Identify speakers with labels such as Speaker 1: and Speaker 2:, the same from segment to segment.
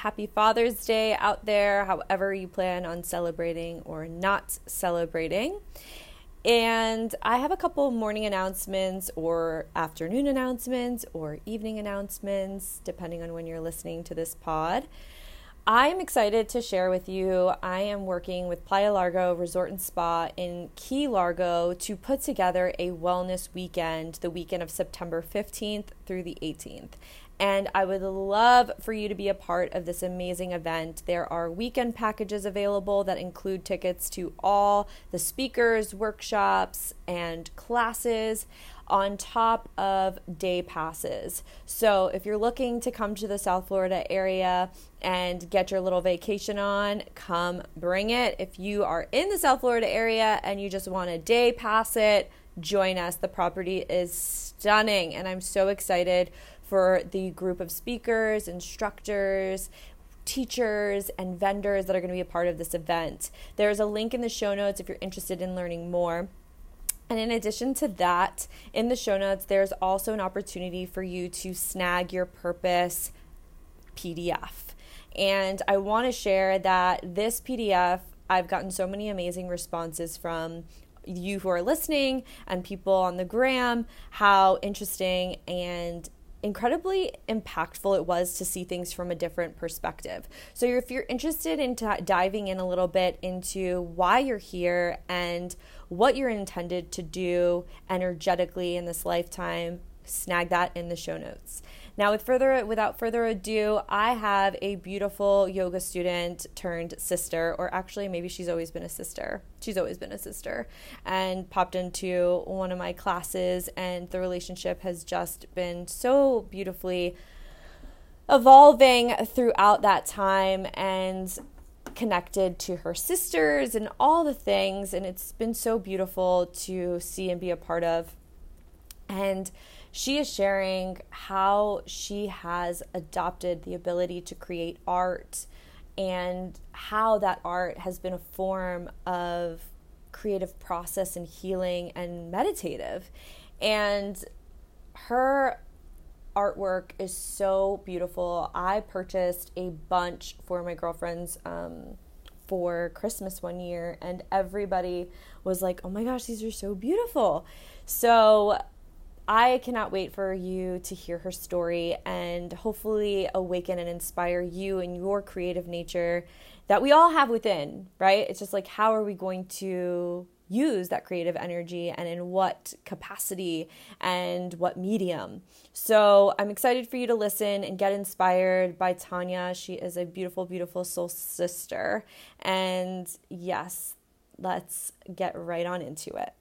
Speaker 1: Happy Father's Day out there, however you plan on celebrating or not celebrating. And I have a couple morning announcements, or afternoon announcements, or evening announcements, depending on when you're listening to this pod. I'm excited to share with you. I am working with Playa Largo Resort and Spa in Key Largo to put together a wellness weekend the weekend of September 15th through the 18th and I would love for you to be a part of this amazing event. There are weekend packages available that include tickets to all the speakers, workshops, and classes on top of day passes. So, if you're looking to come to the South Florida area and get your little vacation on, come bring it. If you are in the South Florida area and you just want a day pass it, join us. The property is stunning, and I'm so excited for the group of speakers, instructors, teachers, and vendors that are going to be a part of this event. There's a link in the show notes if you're interested in learning more. And in addition to that, in the show notes, there's also an opportunity for you to snag your purpose PDF. And I want to share that this PDF, I've gotten so many amazing responses from you who are listening and people on the gram, how interesting and incredibly impactful it was to see things from a different perspective. So, if you're interested in t- diving in a little bit into why you're here and what you're intended to do energetically in this lifetime, snag that in the show notes. Now, with further without further ado, I have a beautiful yoga student turned sister, or actually maybe she's always been a sister. She's always been a sister, and popped into one of my classes, and the relationship has just been so beautifully evolving throughout that time and connected to her sisters and all the things and it's been so beautiful to see and be a part of and she is sharing how she has adopted the ability to create art and how that art has been a form of creative process and healing and meditative. And her artwork is so beautiful. I purchased a bunch for my girlfriends um, for Christmas one year, and everybody was like, oh my gosh, these are so beautiful. So I cannot wait for you to hear her story and hopefully awaken and inspire you and your creative nature that we all have within, right? It's just like, how are we going to use that creative energy and in what capacity and what medium. So I'm excited for you to listen and get inspired by Tanya. She is a beautiful, beautiful soul sister. And yes, let's get right on into it.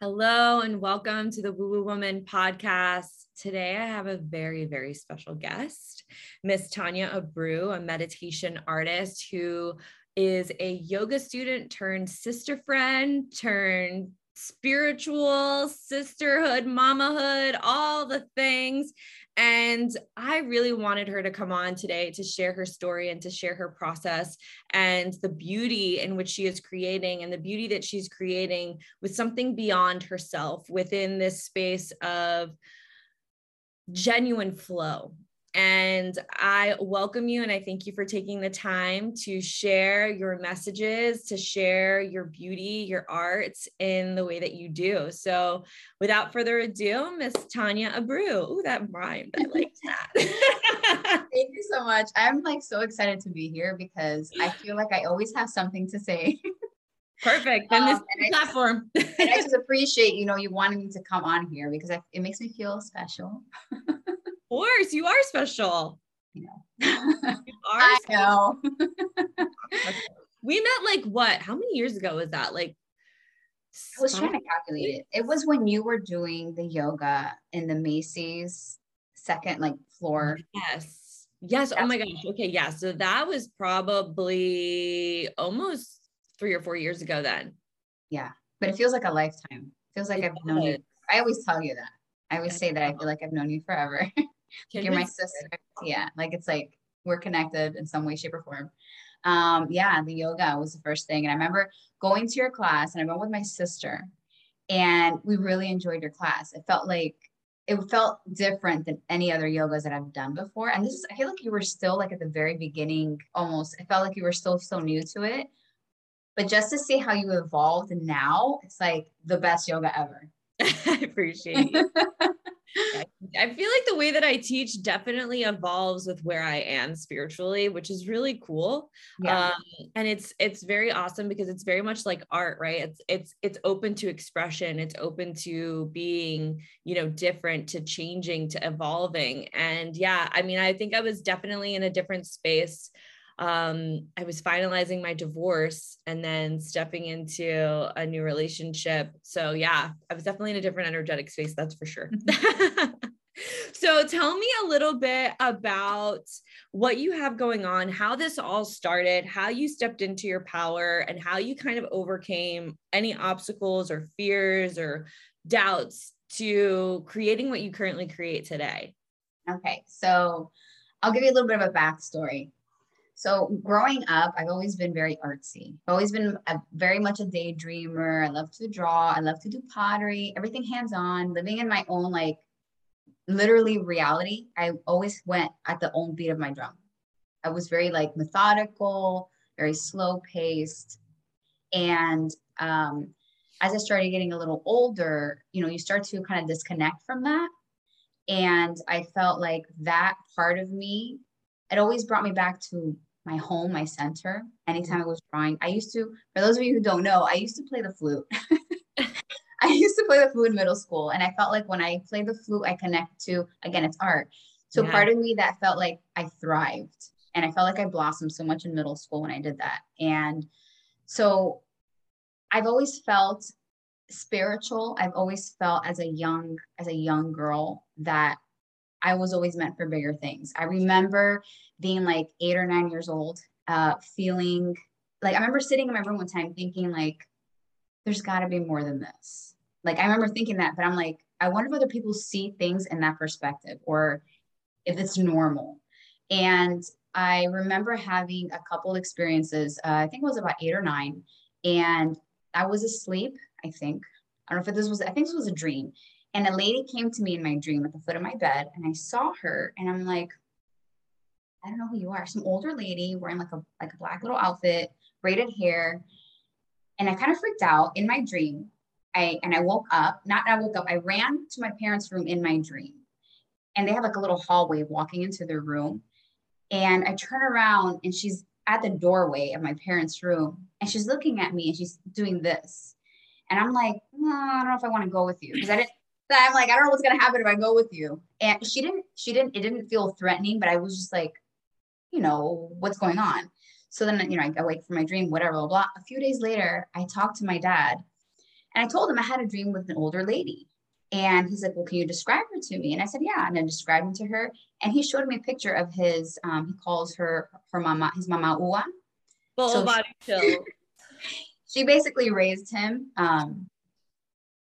Speaker 1: Hello and welcome to the Woo Woo Woman podcast. Today I have a very, very special guest, Miss Tanya Abreu, a meditation artist who is a yoga student turned sister friend, turned spiritual, sisterhood, mamahood, all the things. And I really wanted her to come on today to share her story and to share her process and the beauty in which she is creating and the beauty that she's creating with something beyond herself within this space of genuine flow and I welcome you and I thank you for taking the time to share your messages, to share your beauty, your art in the way that you do. So, without further ado, Miss Tanya Abreu. Oh, that rhymed. I like that.
Speaker 2: thank you so much. I'm like so excited to be here because I feel like I always have something to say.
Speaker 1: Perfect. And this um, and platform.
Speaker 2: I, and I just appreciate, you know, you wanting me to come on here because I, it makes me feel special
Speaker 1: course, you are special.
Speaker 2: you are I know.
Speaker 1: we met like what? How many years ago was that? Like
Speaker 2: I was trying to calculate it. It was when you were doing the yoga in the Macy's second like floor.
Speaker 1: Yes. Yes. Oh That's oh my gosh. Okay. Yeah. So that was probably almost three or four years ago then.
Speaker 2: Yeah. But it feels like a lifetime. It feels like it I've known you. I always tell you that. I always say that I feel like I've known you forever. You're my sister. Yeah. Like it's like we're connected in some way, shape, or form. Um, yeah, the yoga was the first thing. And I remember going to your class and I went with my sister and we really enjoyed your class. It felt like it felt different than any other yogas that I've done before. And this is, I feel like you were still like at the very beginning, almost. I felt like you were still so new to it. But just to see how you evolved now, it's like the best yoga ever.
Speaker 1: I appreciate it. I feel like the way that I teach definitely evolves with where I am spiritually, which is really cool. Yeah. Um, and it's it's very awesome because it's very much like art, right? It's it's it's open to expression, it's open to being, you know, different, to changing, to evolving. And yeah, I mean, I think I was definitely in a different space um, I was finalizing my divorce and then stepping into a new relationship. So, yeah, I was definitely in a different energetic space, that's for sure. Mm-hmm. so, tell me a little bit about what you have going on, how this all started, how you stepped into your power, and how you kind of overcame any obstacles or fears or doubts to creating what you currently create today.
Speaker 2: Okay, so I'll give you a little bit of a backstory. So growing up, I've always been very artsy. I've always been a, very much a daydreamer. I love to draw. I love to do pottery, everything hands on, living in my own like literally reality. I always went at the own beat of my drum. I was very like methodical, very slow paced. And um, as I started getting a little older, you know, you start to kind of disconnect from that. And I felt like that part of me, it always brought me back to my home, my center. Anytime mm-hmm. I was drawing, I used to, for those of you who don't know, I used to play the flute. I used to play the flute in middle school. And I felt like when I play the flute, I connect to, again, it's art. So yeah. part of me that felt like I thrived. And I felt like I blossomed so much in middle school when I did that. And so I've always felt spiritual. I've always felt as a young, as a young girl that I was always meant for bigger things. I remember being like eight or nine years old, uh, feeling like I remember sitting in my room one time thinking like, there's got to be more than this. Like I remember thinking that, but I'm like, I wonder if other people see things in that perspective or if it's normal. And I remember having a couple experiences. Uh, I think it was about eight or nine, and I was asleep. I think I don't know if this was. I think this was a dream, and a lady came to me in my dream at the foot of my bed, and I saw her, and I'm like, I don't know who you are. Some older lady wearing like a like a black little outfit, braided hair, and I kind of freaked out in my dream. I and I woke up. Not I woke up. I ran to my parents' room in my dream, and they have like a little hallway walking into their room. And I turn around, and she's at the doorway of my parents' room, and she's looking at me, and she's doing this. And I'm like, oh, I don't know if I want to go with you because I didn't that I'm like, I don't know what's gonna happen if I go with you. And she didn't, she didn't, it didn't feel threatening, but I was just like, you know, what's going on? So then, you know, I awake from my dream, whatever, blah, blah. A few days later, I talked to my dad and I told him I had a dream with an older lady. And he's like, Well, can you describe her to me? And I said, Yeah. And I described him to her. And he showed me a picture of his, um, he calls her her mama, his mama Ua.
Speaker 1: Full so body chill.
Speaker 2: she basically raised him um,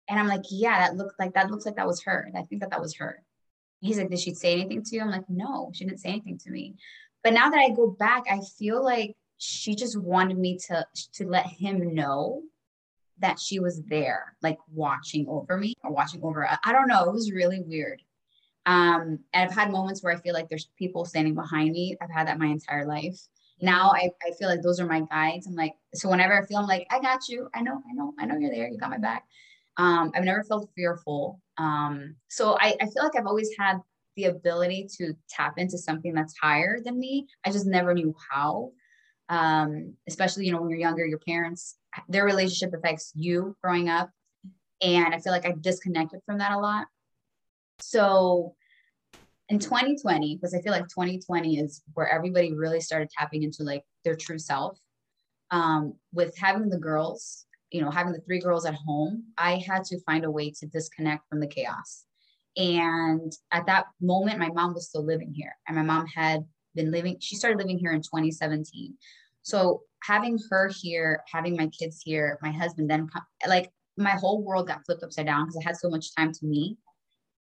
Speaker 2: and I'm like, yeah, that looked like that looks like that was her. And I think that that was her. He's like, did she say anything to you? I'm like, no, she didn't say anything to me. But now that I go back, I feel like she just wanted me to to let him know that she was there, like watching over me or watching over. I don't know. It was really weird. Um, and I've had moments where I feel like there's people standing behind me. I've had that my entire life. Now I, I feel like those are my guides. I'm like, so whenever I feel I'm like, I got you. I know, I know, I know you're there. You got my back. Um, I've never felt fearful. Um, so I, I feel like I've always had the ability to tap into something that's higher than me. I just never knew how. Um, especially, you know, when you're younger, your parents, their relationship affects you growing up. And I feel like I disconnected from that a lot. So in 2020, because I feel like 2020 is where everybody really started tapping into like their true self. Um, with having the girls you know, having the three girls at home, I had to find a way to disconnect from the chaos. And at that moment, my mom was still living here, and my mom had been living, she started living here in 2017. So having her here, having my kids here, my husband then like my whole world got flipped upside down because I had so much time to me.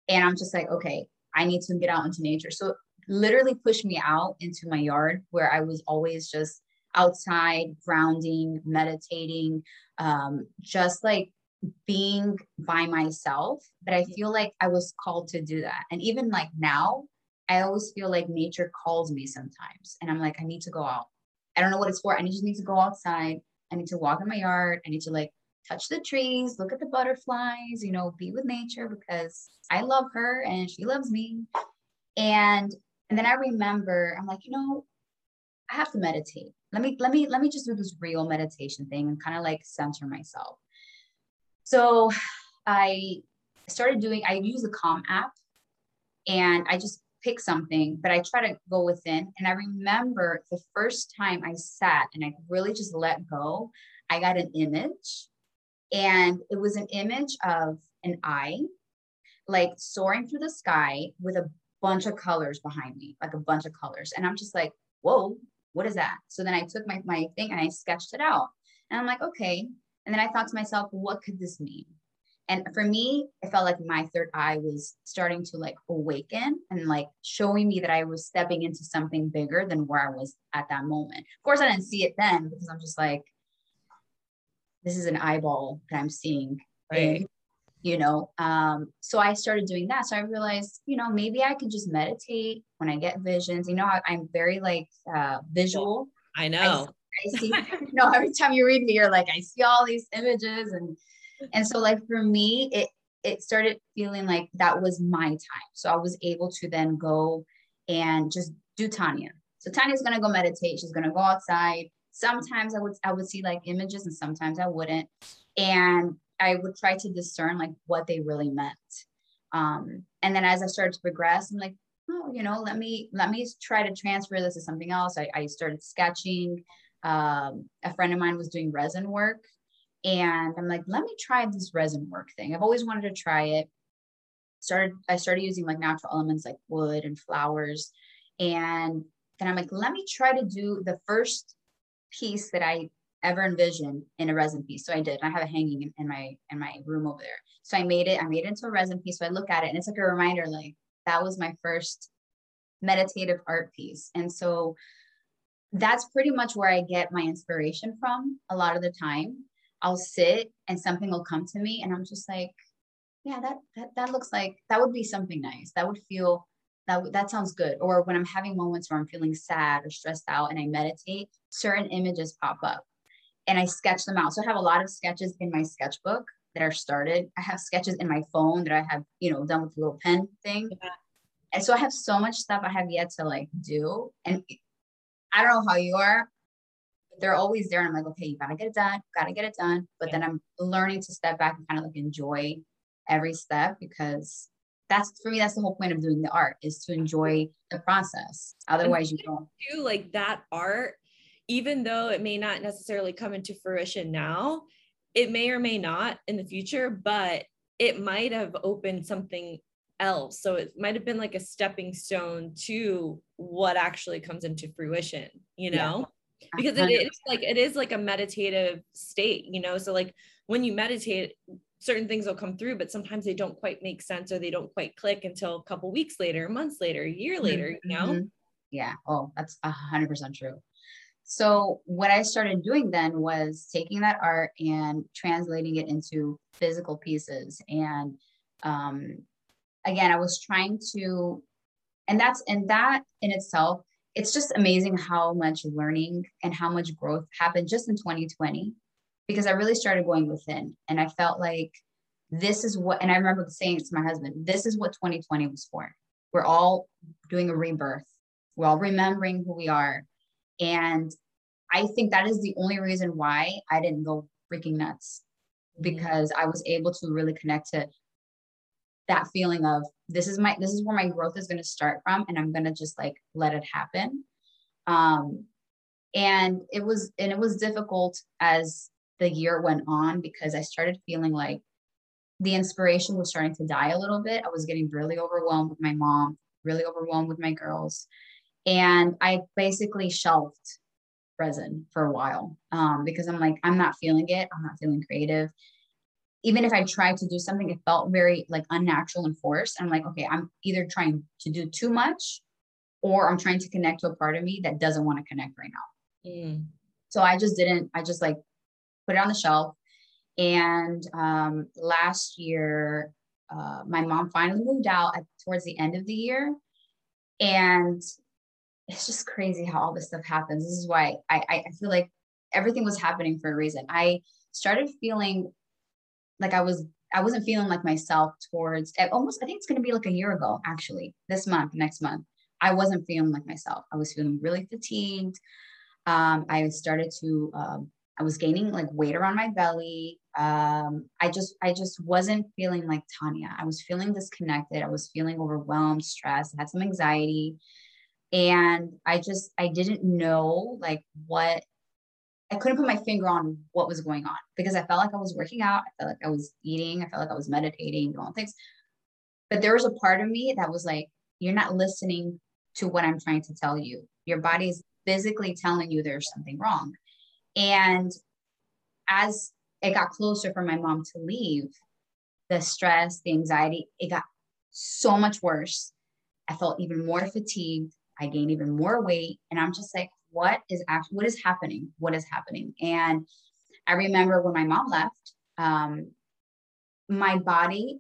Speaker 2: And I'm just like, okay, I need to get out into nature. So literally pushed me out into my yard where I was always just outside, grounding, meditating, um, just like being by myself. But I feel like I was called to do that. And even like now, I always feel like nature calls me sometimes. And I'm like, I need to go out. I don't know what it's for. I just need to go outside. I need to walk in my yard. I need to like touch the trees, look at the butterflies, you know, be with nature because I love her and she loves me. And and then I remember, I'm like, you know, I have to meditate. Let me, let me, let me just do this real meditation thing and kind of like center myself. So I started doing, I use the Calm app and I just pick something, but I try to go within. And I remember the first time I sat and I really just let go, I got an image. And it was an image of an eye, like soaring through the sky with a bunch of colors behind me, like a bunch of colors. And I'm just like, whoa, what is that? So then I took my, my thing and I sketched it out. And I'm like, okay. And then I thought to myself, what could this mean? And for me, it felt like my third eye was starting to like awaken and like showing me that I was stepping into something bigger than where I was at that moment. Of course, I didn't see it then because I'm just like, this is an eyeball that I'm seeing. Right you know um, so i started doing that. So i realized you know maybe i could just meditate when i get visions. You know I, am very like uh, visual.
Speaker 1: I know.
Speaker 2: I, I see you know every time you read me you're like i see all these images. And and so like for me it it started feeling like that was my time. So i was able to then go and just do tanya. So tanya's going to go meditate. She's going to go outside. Sometimes i would i would see like images and sometimes i wouldn't. And I would try to discern like what they really meant. Um, and then as I started to progress, I'm like, oh, you know, let me let me try to transfer this to something else. I, I started sketching. Um, a friend of mine was doing resin work, and I'm like, let me try this resin work thing. I've always wanted to try it. Started I started using like natural elements like wood and flowers, and then I'm like, let me try to do the first piece that I ever envisioned in a resin piece. So I did. I have it hanging in, in, my in my room over there. So I made it. I made it into a resin piece. So I look at it and it's like a reminder, like that was my first meditative art piece. And so that's pretty much where I get my inspiration from a lot of the time. I'll sit and something will come to me and I'm just like, yeah, that that that looks like that would be something nice. That would feel that that sounds good. Or when I'm having moments where I'm feeling sad or stressed out and I meditate, certain images pop up and I sketch them out. So I have a lot of sketches in my sketchbook that are started. I have sketches in my phone that I have, you know, done with the little pen thing. Yeah. And so I have so much stuff I have yet to like do. And I don't know how you are. But they're always there. And I'm like, okay, you gotta get it done, gotta get it done. But yeah. then I'm learning to step back and kind of like enjoy every step because that's for me, that's the whole point of doing the art is to enjoy the process. Otherwise, you don't
Speaker 1: do like that art even though it may not necessarily come into fruition now, it may or may not in the future, but it might have opened something else. So it might have been like a stepping stone to what actually comes into fruition, you know? Yeah. Because it is like it is like a meditative state, you know. So like when you meditate, certain things will come through, but sometimes they don't quite make sense or they don't quite click until a couple weeks later, months later, a year later, you know? Mm-hmm.
Speaker 2: Yeah. Oh, that's a hundred percent true. So what I started doing then was taking that art and translating it into physical pieces. And um, again, I was trying to, and that's and that in itself, it's just amazing how much learning and how much growth happened just in 2020 because I really started going within and I felt like this is what, and I remember saying to my husband, this is what 2020 was for. We're all doing a rebirth. We're all remembering who we are and I think that is the only reason why I didn't go freaking nuts mm-hmm. because I was able to really connect to that feeling of this is my this is where my growth is going to start from and I'm going to just like let it happen. Um and it was and it was difficult as the year went on because I started feeling like the inspiration was starting to die a little bit. I was getting really overwhelmed with my mom, really overwhelmed with my girls. And I basically shelved resin for a while um, because I'm like, I'm not feeling it. I'm not feeling creative. Even if I tried to do something, it felt very like unnatural and forced. I'm like, okay, I'm either trying to do too much or I'm trying to connect to a part of me that doesn't want to connect right now. Mm. So I just didn't, I just like put it on the shelf. And um, last year, uh, my mom finally moved out at, towards the end of the year. And it's just crazy how all this stuff happens. This is why I, I feel like everything was happening for a reason. I started feeling like I was I wasn't feeling like myself towards almost I think it's to be like a year ago actually this month next month I wasn't feeling like myself I was feeling really fatigued um, I started to um, I was gaining like weight around my belly. Um, I just I just wasn't feeling like Tanya. I was feeling disconnected. I was feeling overwhelmed, stressed, I had some anxiety. And I just I didn't know like what I couldn't put my finger on what was going on because I felt like I was working out. I felt like I was eating. I felt like I was meditating, doing all things. But there was a part of me that was like, you're not listening to what I'm trying to tell you. Your body's physically telling you there's something wrong. And as it got closer for my mom to leave, the stress, the anxiety, it got so much worse. I felt even more fatigued. I gained even more weight. And I'm just like, what is actually, what is happening? What is happening? And I remember when my mom left, um, my body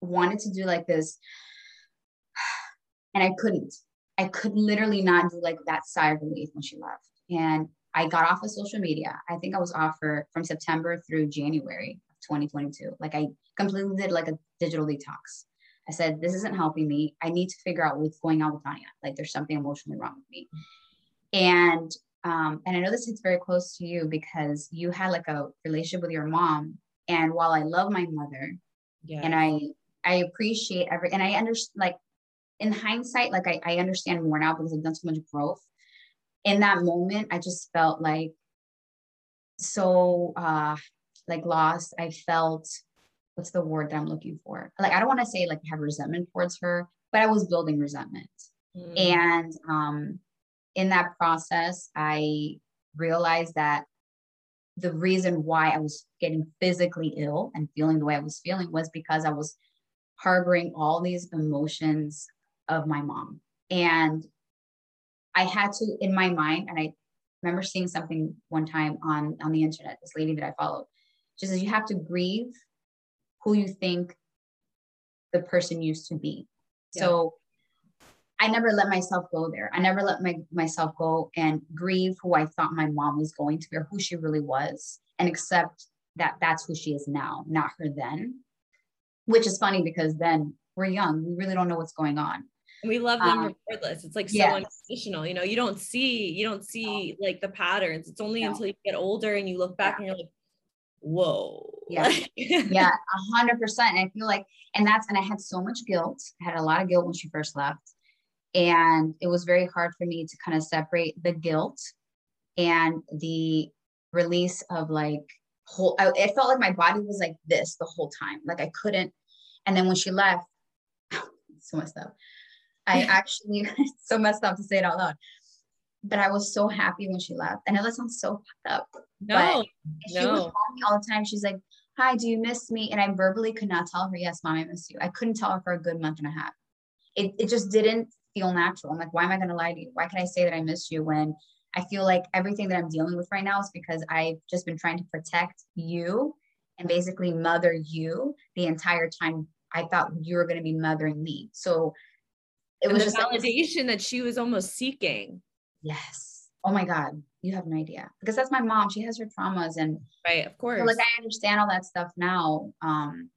Speaker 2: wanted to do like this, and I couldn't. I could literally not do like that sigh of relief when she left. And I got off of social media. I think I was off for from September through January of 2022. Like I completely did like a digital detox. I said, this isn't helping me. I need to figure out what's going on with Tanya. Like there's something emotionally wrong with me. And um, and I know this is very close to you because you had like a relationship with your mom. And while I love my mother, yeah. and I I appreciate every and I understand like in hindsight, like I, I understand more now because I've done so much growth in that moment, I just felt like so uh like lost. I felt what's the word that I'm looking for? Like I don't want to say like have resentment towards her, but I was building resentment. Mm. And um in that process, I realized that the reason why I was getting physically ill and feeling the way I was feeling was because I was harboring all these emotions of my mom. And I had to in my mind, and I remember seeing something one time on on the internet. This lady that I followed, she says you have to grieve who you think the person used to be. Yeah. So I never let myself go there. I never let my myself go and grieve who I thought my mom was going to be or who she really was, and accept that that's who she is now, not her then. Which is funny because then we're young, we really don't know what's going on
Speaker 1: we love them um, regardless it's like so yes. unconditional you know you don't see you don't see like the patterns it's only no. until you get older and you look back yeah. and you're like whoa
Speaker 2: yeah yeah a hundred percent i feel like and that's and i had so much guilt i had a lot of guilt when she first left and it was very hard for me to kind of separate the guilt and the release of like whole I, it felt like my body was like this the whole time like i couldn't and then when she left so messed up. I actually, so messed up to say it out loud, but I was so happy when she left. And it sounds so fucked up.
Speaker 1: No,
Speaker 2: she no. was calling me all the time. She's like, Hi, do you miss me? And I verbally could not tell her, Yes, mom, I miss you. I couldn't tell her for a good month and a half. It, it just didn't feel natural. I'm like, Why am I going to lie to you? Why can I say that I miss you when I feel like everything that I'm dealing with right now is because I've just been trying to protect you and basically mother you the entire time I thought you were going to be mothering me. So
Speaker 1: it and was just validation like, that she was almost seeking.
Speaker 2: Yes. Oh my God. You have no idea. Because that's my mom. She has her traumas and
Speaker 1: right, of course.
Speaker 2: So like I understand all that stuff now. Um,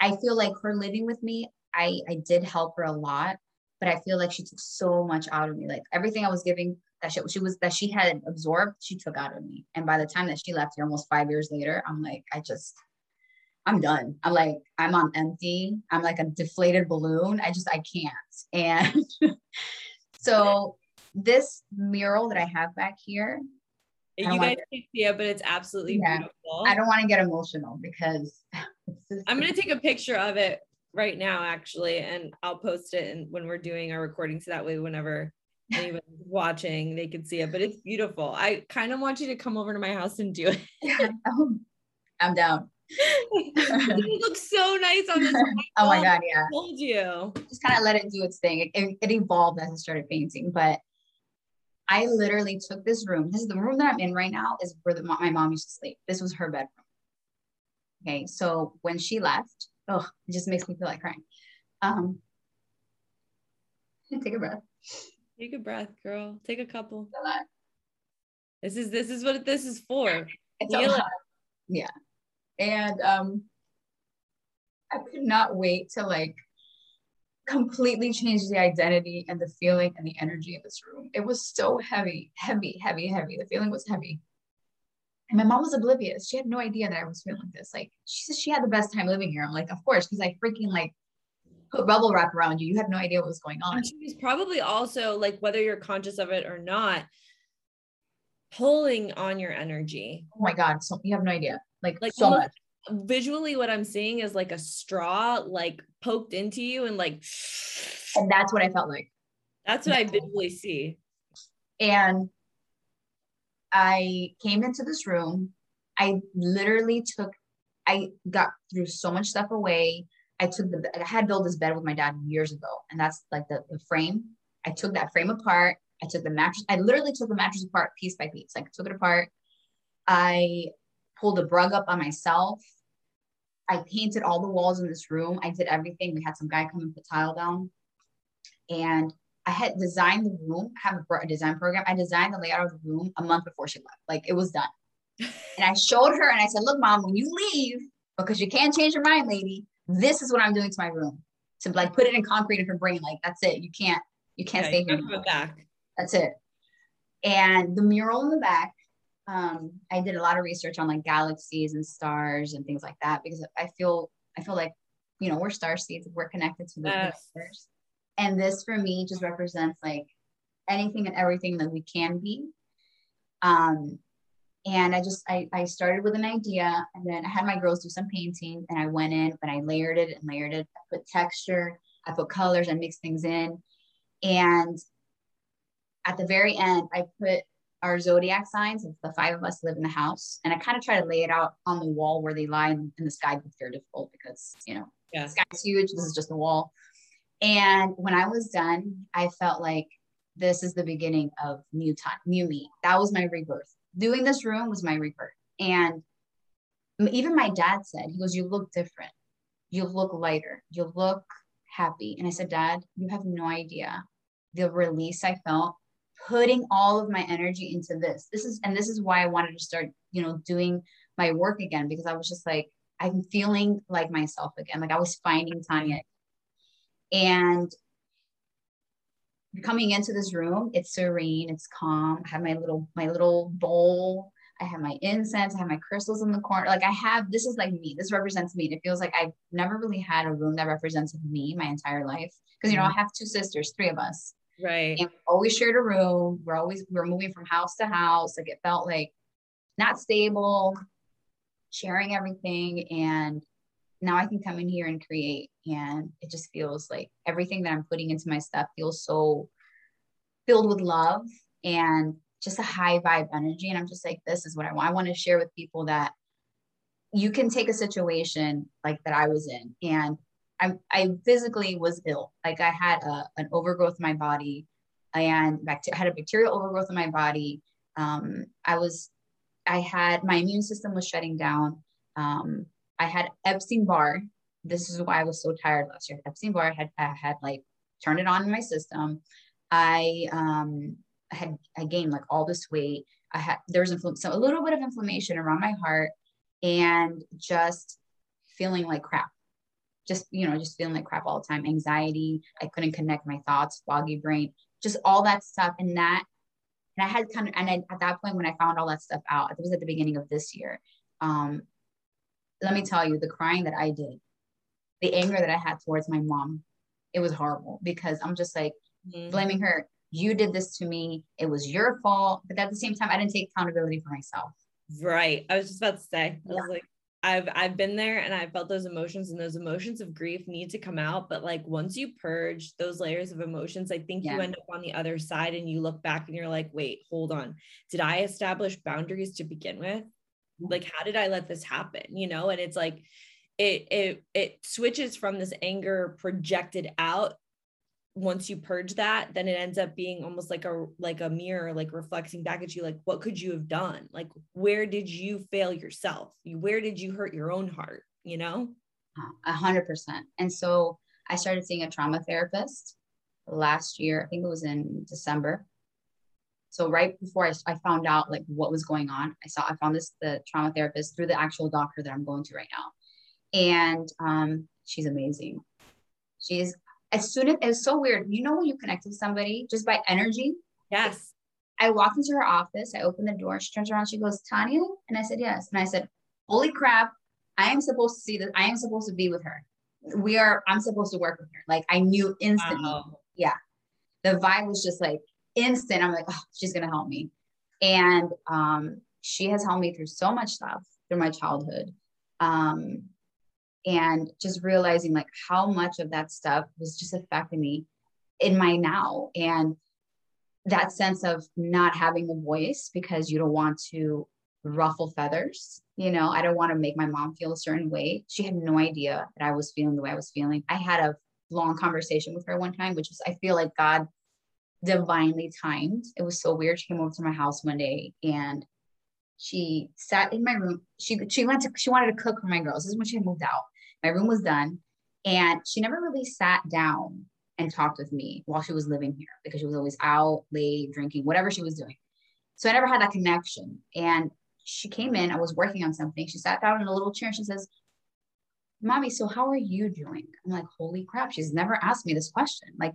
Speaker 2: I feel like her living with me, I I did help her a lot, but I feel like she took so much out of me. Like everything I was giving that she, she was that she had absorbed, she took out of me. And by the time that she left here almost five years later, I'm like, I just I'm done. I'm like, I'm on empty. I'm like a deflated balloon. I just, I can't. And so this mural that I have back here,
Speaker 1: You guys can't see it, but it's absolutely yeah. beautiful.
Speaker 2: I don't want to get emotional because
Speaker 1: I'm gonna take a picture of it right now, actually, and I'll post it and when we're doing our recording, so that way, whenever anyone's watching, they can see it. But it's beautiful. I kind of want you to come over to my house and do it.
Speaker 2: yeah, I'm down.
Speaker 1: it looks so nice on this.
Speaker 2: oh my god, yeah. I
Speaker 1: told you.
Speaker 2: Just kind of let it do its thing. It, it, it evolved as I started painting, but I literally took this room. This is the room that I'm in right now. Is where the, my mom used to sleep. This was her bedroom. Okay, so when she left, oh, it just makes me feel like crying. Um, take a breath.
Speaker 1: Take a breath, girl. Take a couple. This is this is what this is for.
Speaker 2: Yeah. And um I could not wait to like completely changed the identity and the feeling and the energy in this room. It was so heavy, heavy, heavy, heavy. The feeling was heavy. And my mom was oblivious. She had no idea that I was feeling this. Like she said she had the best time living here. I'm like, of course, because I freaking like put bubble wrap around you. You had no idea what was going on.
Speaker 1: And she was probably also like, whether you're conscious of it or not, pulling on your energy.
Speaker 2: Oh my God. So you have no idea. Like, like so much.
Speaker 1: Visually, what I'm seeing is like a straw like poked into you and like
Speaker 2: and that's what I felt like.
Speaker 1: That's what I visually see.
Speaker 2: And I came into this room. I literally took, I got through so much stuff away. I took the, I had built this bed with my dad years ago, and that's like the, the frame. I took that frame apart. I took the mattress, I literally took the mattress apart piece by piece. Like took it apart. I pulled the rug up by myself. I painted all the walls in this room. I did everything. We had some guy come and put tile down. And I had designed the room, I have a design program. I designed the layout of the room a month before she left. Like it was done. and I showed her and I said, look, mom, when you leave, because you can't change your mind, lady, this is what I'm doing to my room. To like put it in concrete in her brain. Like that's it. You can't, you can't yeah, stay here. Back. That's it. And the mural in the back, um, I did a lot of research on like galaxies and stars and things like that because I feel I feel like you know we're star seeds, we're connected to the yes. universe. And this for me just represents like anything and everything that we can be. Um, and I just I, I started with an idea and then I had my girls do some painting and I went in and I layered it and layered it. I put texture, I put colors, I mixed things in. And at the very end, I put our zodiac signs the five of us live in the house. And I kind of try to lay it out on the wall where they lie in, in the sky, but they're difficult because, you know, yeah. the sky's huge. This is just the wall. And when I was done, I felt like this is the beginning of new time, new me. That was my rebirth. Doing this room was my rebirth. And even my dad said, he goes, You look different. You look lighter. You look happy. And I said, Dad, you have no idea the release I felt putting all of my energy into this. This is, and this is why I wanted to start, you know, doing my work again because I was just like, I'm feeling like myself again. Like I was finding Tanya. And coming into this room, it's serene, it's calm. I have my little, my little bowl. I have my incense, I have my crystals in the corner. Like I have, this is like me. This represents me. And it feels like I've never really had a room that represented me my entire life. Because you know, mm-hmm. I have two sisters, three of us.
Speaker 1: Right.
Speaker 2: And always shared a room. We're always we're moving from house to house. Like it felt like not stable, sharing everything. And now I can come in here and create. And it just feels like everything that I'm putting into my stuff feels so filled with love and just a high vibe energy. And I'm just like, this is what I want. I want to share with people that you can take a situation like that I was in and I, I physically was ill. Like I had a, an overgrowth in my body and had a bacterial overgrowth in my body. Um, I was, I had, my immune system was shutting down. Um, I had Epstein Barr. This is why I was so tired last year. Epstein Barr had, I had like turned it on in my system. I, um, had, I gained like all this weight. I had, there was infl- so a little bit of inflammation around my heart and just feeling like crap just you know just feeling like crap all the time anxiety i couldn't connect my thoughts foggy brain just all that stuff and that and i had kind of and I, at that point when i found all that stuff out it was at the beginning of this year um let me tell you the crying that i did the anger that i had towards my mom it was horrible because i'm just like mm-hmm. blaming her You did this to me. It was your fault. But at the same time, I didn't take accountability for myself.
Speaker 1: Right. I was just about to say, I yeah. was like, I've I've been there and I felt those emotions and those emotions of grief need to come out. But like once you purge those layers of emotions, I think yeah. you end up on the other side and you look back and you're like, wait, hold on. Did I establish boundaries to begin with? Mm-hmm. Like, how did I let this happen? You know, and it's like it it it switches from this anger projected out once you purge that then it ends up being almost like a like a mirror like reflecting back at you like what could you have done? Like where did you fail yourself? Where did you hurt your own heart you know?
Speaker 2: A hundred percent. And so i started seeing a trauma therapist last year. I think it was in december. So right before I, I found out like what was going on i saw i found this the trauma therapist through the actual doctor that i'm going to right now. And um, she's amazing. She's as soon as it's so weird, you know when you connect with somebody just by energy.
Speaker 1: Yes.
Speaker 2: I walked into her office. I opened the door. She turns around. She goes, Tanya, and I said yes. And I said, Holy crap! I am supposed to see this. I am supposed to be with her. We are. I'm supposed to work with her. Like I knew instantly. Wow. Yeah, the vibe was just like instant. I'm like, oh, she's gonna help me, and um, she has helped me through so much stuff through my childhood. Um, and just realizing like how much of that stuff was just affecting me in my now and that sense of not having a voice because you don't want to ruffle feathers you know? I don't want to make my mom feel a certain way. She had no idea that i was feeling the way i was feeling. I had a long conversation with her one time which was i feel like god divinely timed. It was so weird. She came over to my house one day and she sat in my room she she went to she wanted to cook for my girls this is when she moved out my room was done. And she never really sat down and talked with me while she was living here because she was always out late, drinking, whatever she was doing. So I never had that connection. And she came in, I was working on something. She sat down in a little chair and she says, Mommy, so how are you doing? I'm like, holy crap, she's never asked me this question. Like,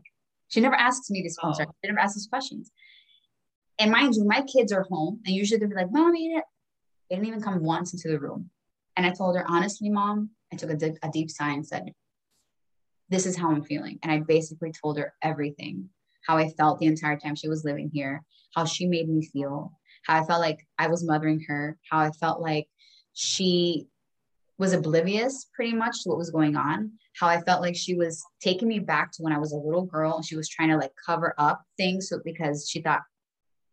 Speaker 2: she never asks me this question. Oh. She never asks these questions. And mind you, my kids are home, and usually they'll be like, Mommy, they didn't even come once into the room. And I told her, honestly, Mom, I took a deep, a deep sigh and said, This is how I'm feeling. And I basically told her everything how I felt the entire time she was living here, how she made me feel, how I felt like I was mothering her, how I felt like she was oblivious pretty much to what was going on, how I felt like she was taking me back to when I was a little girl and she was trying to like cover up things so because she thought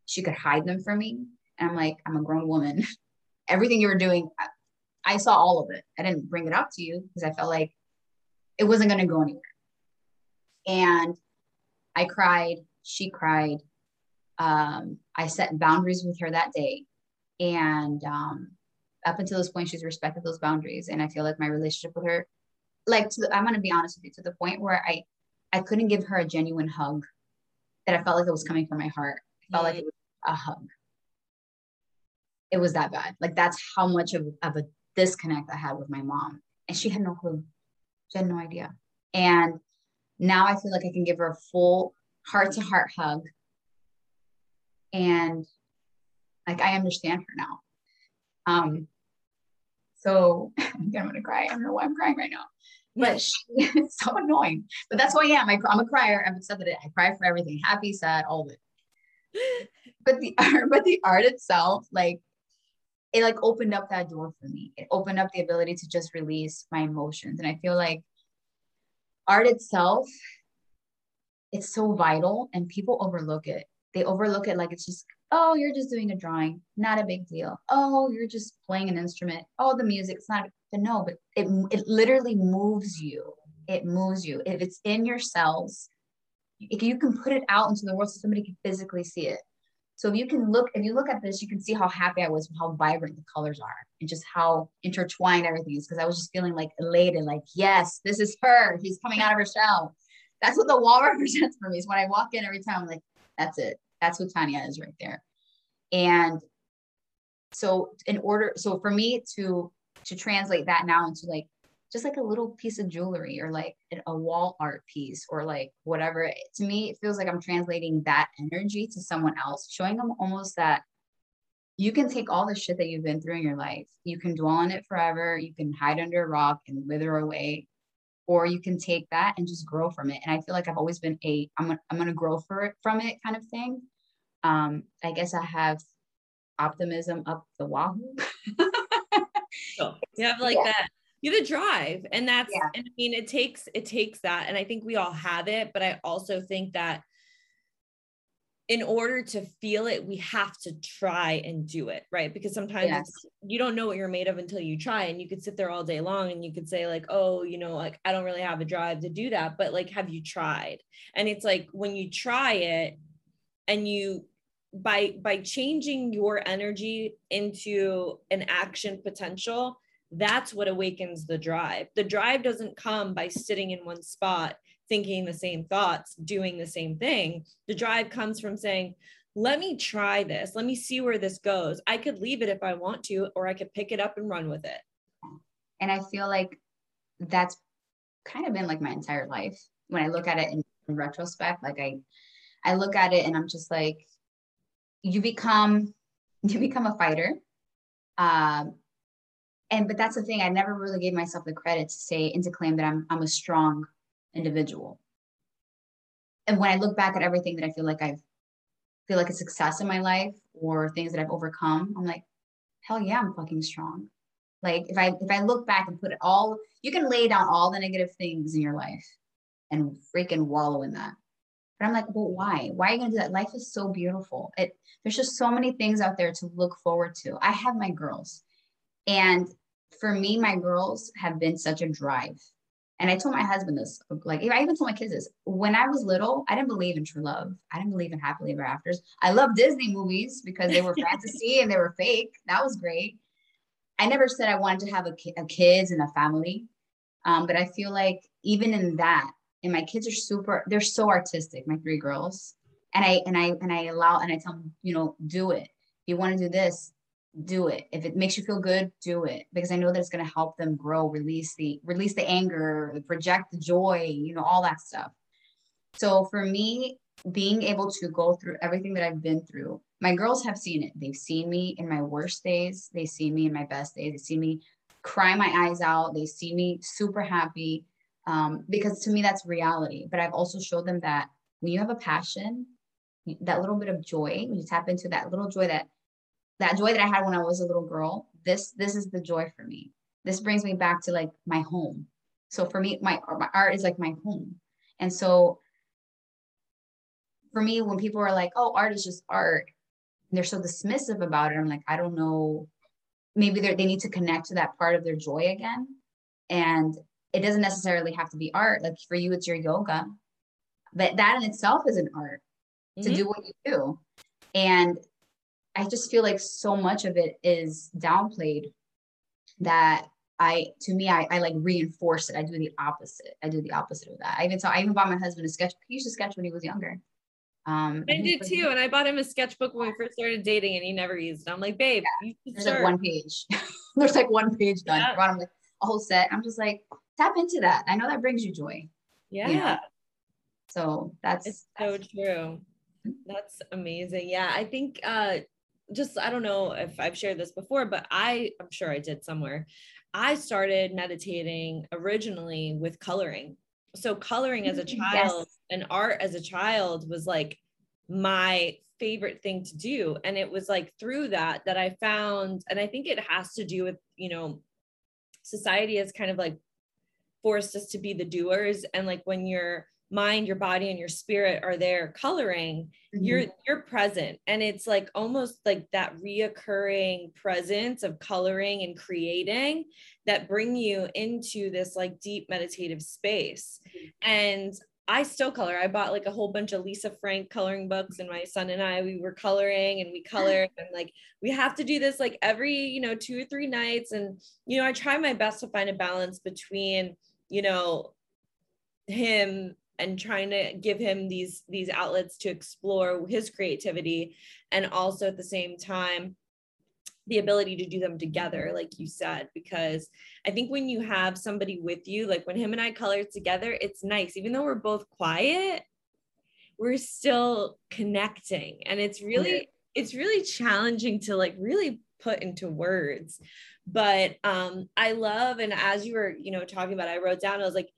Speaker 2: she could hide them from me. And I'm like, I'm a grown woman. Everything you were doing, I saw all of it. I didn't bring it up to you because I felt like it wasn't going to go anywhere. And I cried. She cried. Um, I set boundaries with her that day. And um, up until this point, she's respected those boundaries. And I feel like my relationship with her, like, the, I'm going to be honest with you, to the point where I, I couldn't give her a genuine hug that I felt like it was coming from my heart. I felt like it was a hug. It was that bad. Like, that's how much of, of a disconnect I had with my mom. And she had no clue. She had no idea. And now I feel like I can give her a full heart to heart hug. And like I understand her now. Um, so I'm gonna cry. I don't know why I'm crying right now. But she, it's so annoying. But that's who I am. I, I'm a crier. I've accepted it. I cry for everything, happy, sad, all of it. But the art, but the art itself, like it like opened up that door for me. It opened up the ability to just release my emotions. And I feel like art itself, it's so vital and people overlook it. They overlook it like it's just, oh, you're just doing a drawing, not a big deal. Oh, you're just playing an instrument. Oh, the music's not, but no, but it, it literally moves you. It moves you. If it's in your cells, if you can put it out into the world so somebody can physically see it, so if you can look, if you look at this, you can see how happy I was, how vibrant the colors are, and just how intertwined everything is. Because I was just feeling like elated, like yes, this is her. She's coming out of her shell. That's what the wall represents for me. Is when I walk in every time, I'm like, that's it. That's what Tanya is right there. And so in order, so for me to to translate that now into like just like a little piece of jewelry or like a wall art piece or like whatever. To me, it feels like I'm translating that energy to someone else, showing them almost that you can take all the shit that you've been through in your life. You can dwell on it forever. You can hide under a rock and wither away. or you can take that and just grow from it. And I feel like I've always been a I'm gonna, I'm gonna grow for it from it kind of thing. Um, I guess I have optimism up the wahoo.
Speaker 1: so you have like yeah. that you have a drive and that's yeah. and i mean it takes it takes that and i think we all have it but i also think that in order to feel it we have to try and do it right because sometimes yes. you don't know what you're made of until you try and you could sit there all day long and you could say like oh you know like i don't really have a drive to do that but like have you tried and it's like when you try it and you by by changing your energy into an action potential that's what awakens the drive. The drive doesn't come by sitting in one spot, thinking the same thoughts, doing the same thing. The drive comes from saying, let me try this. Let me see where this goes. I could leave it if I want to, or I could pick it up and run with it.
Speaker 2: And I feel like that's kind of been like my entire life. When I look at it in, in retrospect, like I, I look at it and I'm just like, you become, you become a fighter. Um, and but that's the thing i never really gave myself the credit to say and to claim that i'm i'm a strong individual. And when i look back at everything that i feel like i've feel like a success in my life or things that i've overcome i'm like hell yeah i'm fucking strong. Like if i if i look back and put it all you can lay down all the negative things in your life and freaking wallow in that. But i'm like well why? Why are you gonna do that? Life is so beautiful. It there's just so many things out there to look forward to. I have my girls. And for me, my girls have been such a drive. And I told my husband this, like I even told my kids this. When I was little, I didn't believe in true love. I didn't believe in happily ever afters. I love Disney movies because they were fantasy and they were fake. That was great. I never said I wanted to have a, ki- a kids and a family. Um, but I feel like even in that, and my kids are super, they're so artistic, my three girls. And I and I and I allow and I tell them, you know, do it. If you want to do this, do it. If it makes you feel good do it because i know that it's going to help them grow release the release the anger project the joy you know all that stuff. So for me being able to go through everything that i've been through my girls have seen it. They've seen me in my worst days. They see me in my best days. They see me cry my eyes out. They see me super happy um, because to me that's reality. But i've also showed them that when you have a passion that little bit of joy when you tap into that little joy that that joy that I had when I was a little girl, this this is the joy for me. This brings me back to like my home. So for me, my my art is like my home. And so for me, when people are like, "Oh, art is just art," they're so dismissive about it. I'm like, I don't know. Maybe they they need to connect to that part of their joy again, and it doesn't necessarily have to be art. Like for you, it's your yoga, but that in itself is an art mm-hmm. to do what you do. And I just feel like so much of it is downplayed that I, to me, I, I like reinforce it. I do the opposite. I do the opposite of that. I even saw, I even bought my husband a sketch. He used to sketch when he was younger.
Speaker 1: Um, I did too. And I bought him a sketchbook when we first started dating and he never used it. I'm like, babe,
Speaker 2: yeah, there's like one page. there's like one page done. Yeah. I brought him like a whole set. I'm just like, tap into that. I know that brings you joy.
Speaker 1: Yeah. You know?
Speaker 2: So that's,
Speaker 1: it's so
Speaker 2: that's,
Speaker 1: true. That's amazing. Yeah. I think, uh, just I don't know if I've shared this before, but I I'm sure I did somewhere. I started meditating originally with coloring. So coloring as a mm, child yes. and art as a child was like my favorite thing to do and it was like through that that I found and I think it has to do with, you know, society has kind of like forced us to be the doers and like when you're mind your body and your spirit are there coloring mm-hmm. you're you're present and it's like almost like that reoccurring presence of coloring and creating that bring you into this like deep meditative space mm-hmm. and I still color. I bought like a whole bunch of Lisa Frank coloring books, and my son and I we were coloring and we color. and like we have to do this like every you know two or three nights. And you know I try my best to find a balance between you know him and trying to give him these these outlets to explore his creativity and also at the same time the ability to do them together like you said because i think when you have somebody with you like when him and i color together it's nice. Even though we're both quiet we're still connecting. And it's really it's really challenging to like really put into words. But um i love and as you were you know talking about i wrote down i was like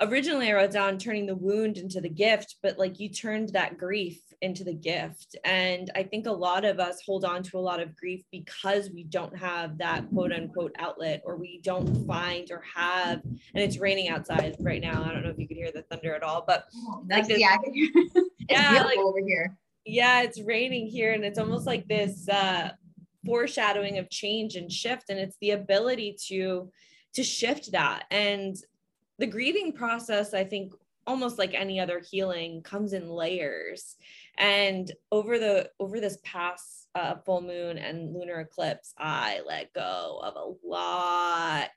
Speaker 1: originally I wrote down turning the wound into the gift, but like you turned that grief into the gift. And I think a lot of us hold on to a lot of grief because we don't have that quote unquote outlet or we don't find or have, and it's raining outside right now. I don't know if you could hear the thunder at all, but
Speaker 2: like this, yeah, I can hear. it's yeah, like, over here.
Speaker 1: Yeah, it's raining here and it's almost like this uh foreshadowing of change and shift. And it's the ability to to shift that. And the grieving process, I think almost like any other healing comes in layers. And over the over this past uh, full moon and lunar eclipse i let go of a lot.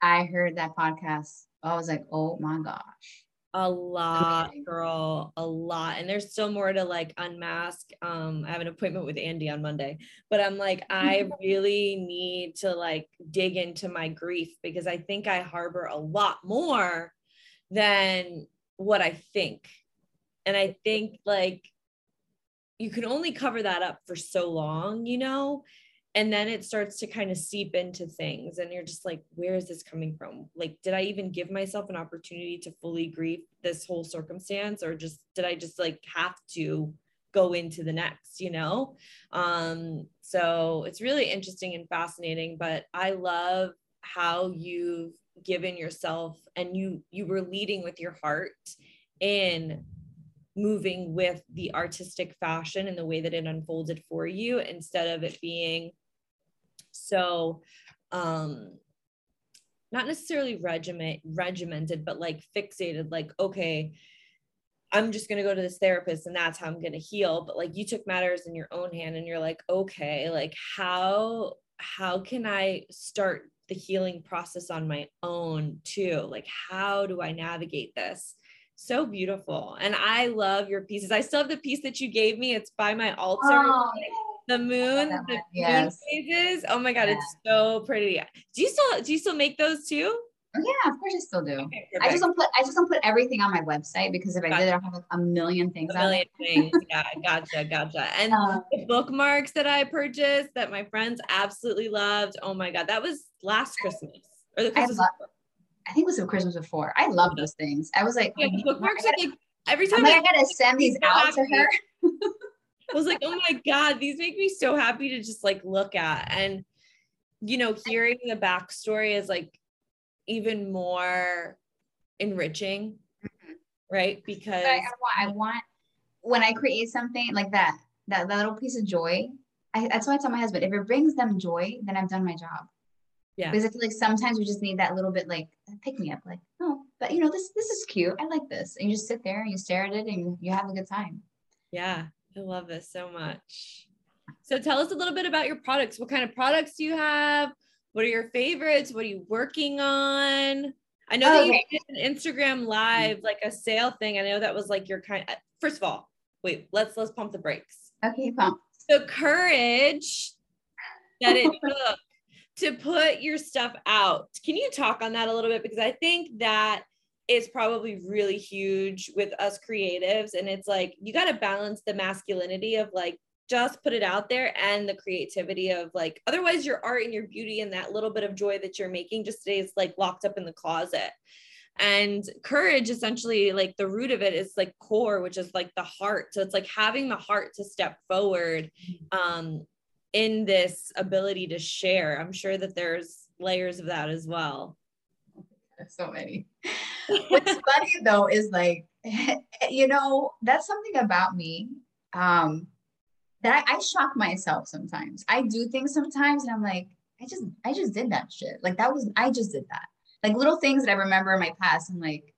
Speaker 2: I heard that podcast. I was like oh my gosh
Speaker 1: a lot girl a lot and there's still more to like unmask um i have an appointment with andy on monday but i'm like i really need to like dig into my grief because i think i harbor a lot more than what i think and i think like you can only cover that up for so long you know and then it starts to kind of seep into things and you're just like where is this coming from? Like did i even give myself an opportunity to fully grieve this whole circumstance or just did i just like have to go into the next you know? Um so it's really interesting and fascinating but i love how you've given yourself and you you were leading with your heart in moving with the artistic fashion and the way that it unfolded for you instead of it being so um not necessarily regiment regimented but like fixated like okay i'm just going to go to this therapist and that's how i'm going to heal. But like you took matters in your own hand and you're like okay like how how can i start the healing process on my own too? Like how do i navigate this? So beautiful. And i love your pieces. I still have the piece that you gave me. It's by my altar. Oh the moon, the yes. moon phases. Oh my god, yeah. it's so pretty. Do you still do you still make those too?
Speaker 2: Oh, yeah, of course I still do. Okay, I just don't put I just don't put everything on my website because if I did, I'll have a million things.
Speaker 1: A million things. Yeah, gotcha, gotcha. And um, the bookmarks that I purchased that my friends absolutely loved. Oh my god, that was last Christmas or the Christmas. I, love,
Speaker 2: I think it was the Christmas before. I love those things. I was like,
Speaker 1: yeah, bookmarks gotta, like every time
Speaker 2: I'm like, I, I gotta send these out to her.
Speaker 1: I was like, oh my God, these make me so happy to just like look at. And, you know, hearing the backstory is like even more enriching, mm-hmm. right? Because
Speaker 2: I, I, want, I want, when I create something like that, that, that little piece of joy, I, that's why I tell my husband, if it brings them joy, then I've done my job. Yeah. Because I feel like sometimes we just need that little bit like pick me up, like, oh, but you know, this this is cute. I like this. And you just sit there and you stare at it and you have a good time.
Speaker 1: Yeah. I love this so much. So tell us a little bit about your products. What kind of products do you have? What are your favorites? What are you working on? I know that okay. you did an Instagram live, like a sale thing. I know that was like your kind. Of, first of all, wait, let's let's pump the brakes.
Speaker 2: Okay, pump.
Speaker 1: The courage that it took to put your stuff out. Can you talk on that a little bit? Because I think that is probably really huge with us creatives. And it's like, you got to balance the masculinity of like, just put it out there and the creativity of like, otherwise, your art and your beauty and that little bit of joy that you're making just stays like locked up in the closet. And courage, essentially, like the root of it is like core, which is like the heart. So it's like having the heart to step forward um, in this ability to share. I'm sure that there's layers of that as well
Speaker 2: so many. What's funny though is like, you know, that's something about me um, that I, I shock myself sometimes. I do things sometimes, and I'm like, I just, I just did that shit. Like that was, I just did that. Like little things that I remember in my past. I'm like,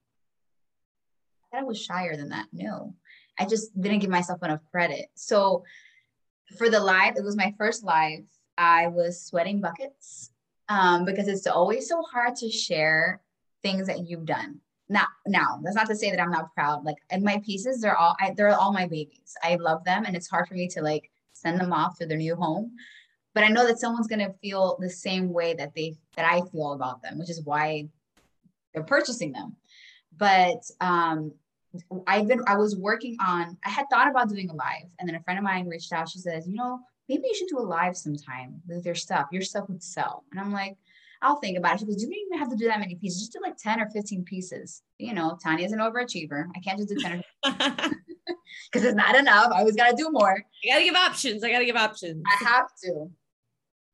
Speaker 2: I thought I was shyer than that. No, I just didn't give myself enough credit. So for the live, it was my first live. I was sweating buckets um, because it's always so hard to share things that you've done. Now, now that's not to say that I'm not proud. Like, and my pieces, they're all, I, they're all my babies. I love them, and it's hard for me to like send them off to their new home. But I know that someone's gonna feel the same way that they that I feel about them, which is why they're purchasing them. But um, I've been, I was working on, I had thought about doing a live, and then a friend of mine reached out. She says, you know, maybe you should do a live sometime with your stuff. Your stuff would sell. And I'm like, I'll think about it. She goes, you don't even have to do that many pieces. Just do like 10 or 15 pieces. You know, Tanya's an overachiever. I can't just do 10 because it's not enough. I always got to do more.
Speaker 1: I got to give options. I got to give options.
Speaker 2: I have to.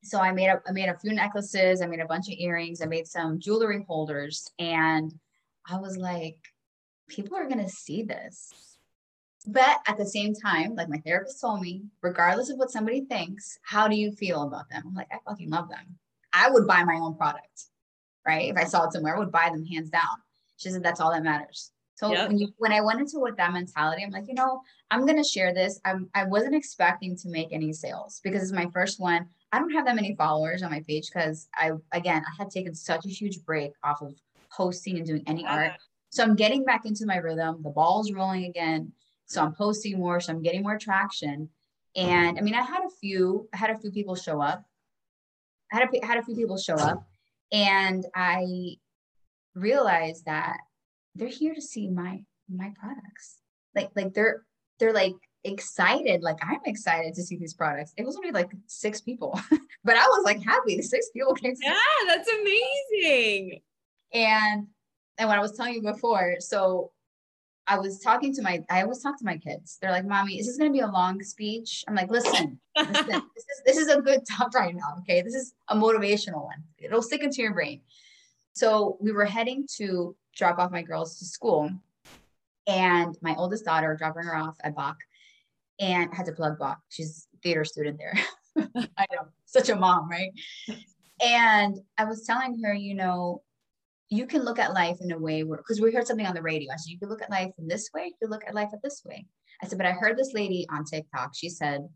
Speaker 2: So I made a, I made a few necklaces. I made a bunch of earrings. I made some jewelry holders. And I was like, people are going to see this. But at the same time, like my therapist told me, regardless of what somebody thinks, how do you feel about them? I'm like, I fucking love them. I would buy my own product, right? If I saw it somewhere, I would buy them hands down. She said, that's all that matters. So yep. when you when I went into with that mentality, I'm like, you know, I'm gonna share this. I'm I wasn't expecting to make any sales because it's my first one. I don't have that many followers on my page because I again I had taken such a huge break off of posting and doing any art. So I'm getting back into my rhythm. The ball's rolling again. So I'm posting more. So I'm getting more traction. And I mean, I had a few, I had a few people show up. Had a, had a few people show up and I realized that they're here to see my my products. Like like they're they're like excited. Like I'm excited to see these products. It was only like six people, but I was like happy. The six people came.
Speaker 1: Yeah, that's amazing.
Speaker 2: And and what I was telling you before, so I was talking to my, I always talk to my kids. They're like, "Mommy, is this going to be a long speech?" I'm like, "Listen, listen this is this is a good talk right now. Okay, this is a motivational one. It'll stick into your brain." So we were heading to drop off my girls to school, and my oldest daughter dropping her off at Bak, and had to plug Bak. She's a theater student there. I know, such a mom, right? And I was telling her, you know, you can look at life in a way where because we heard something on the radio. I said, you can look at life in this way, you can look at life at this way. I said, but I heard this lady on TikTok. She said,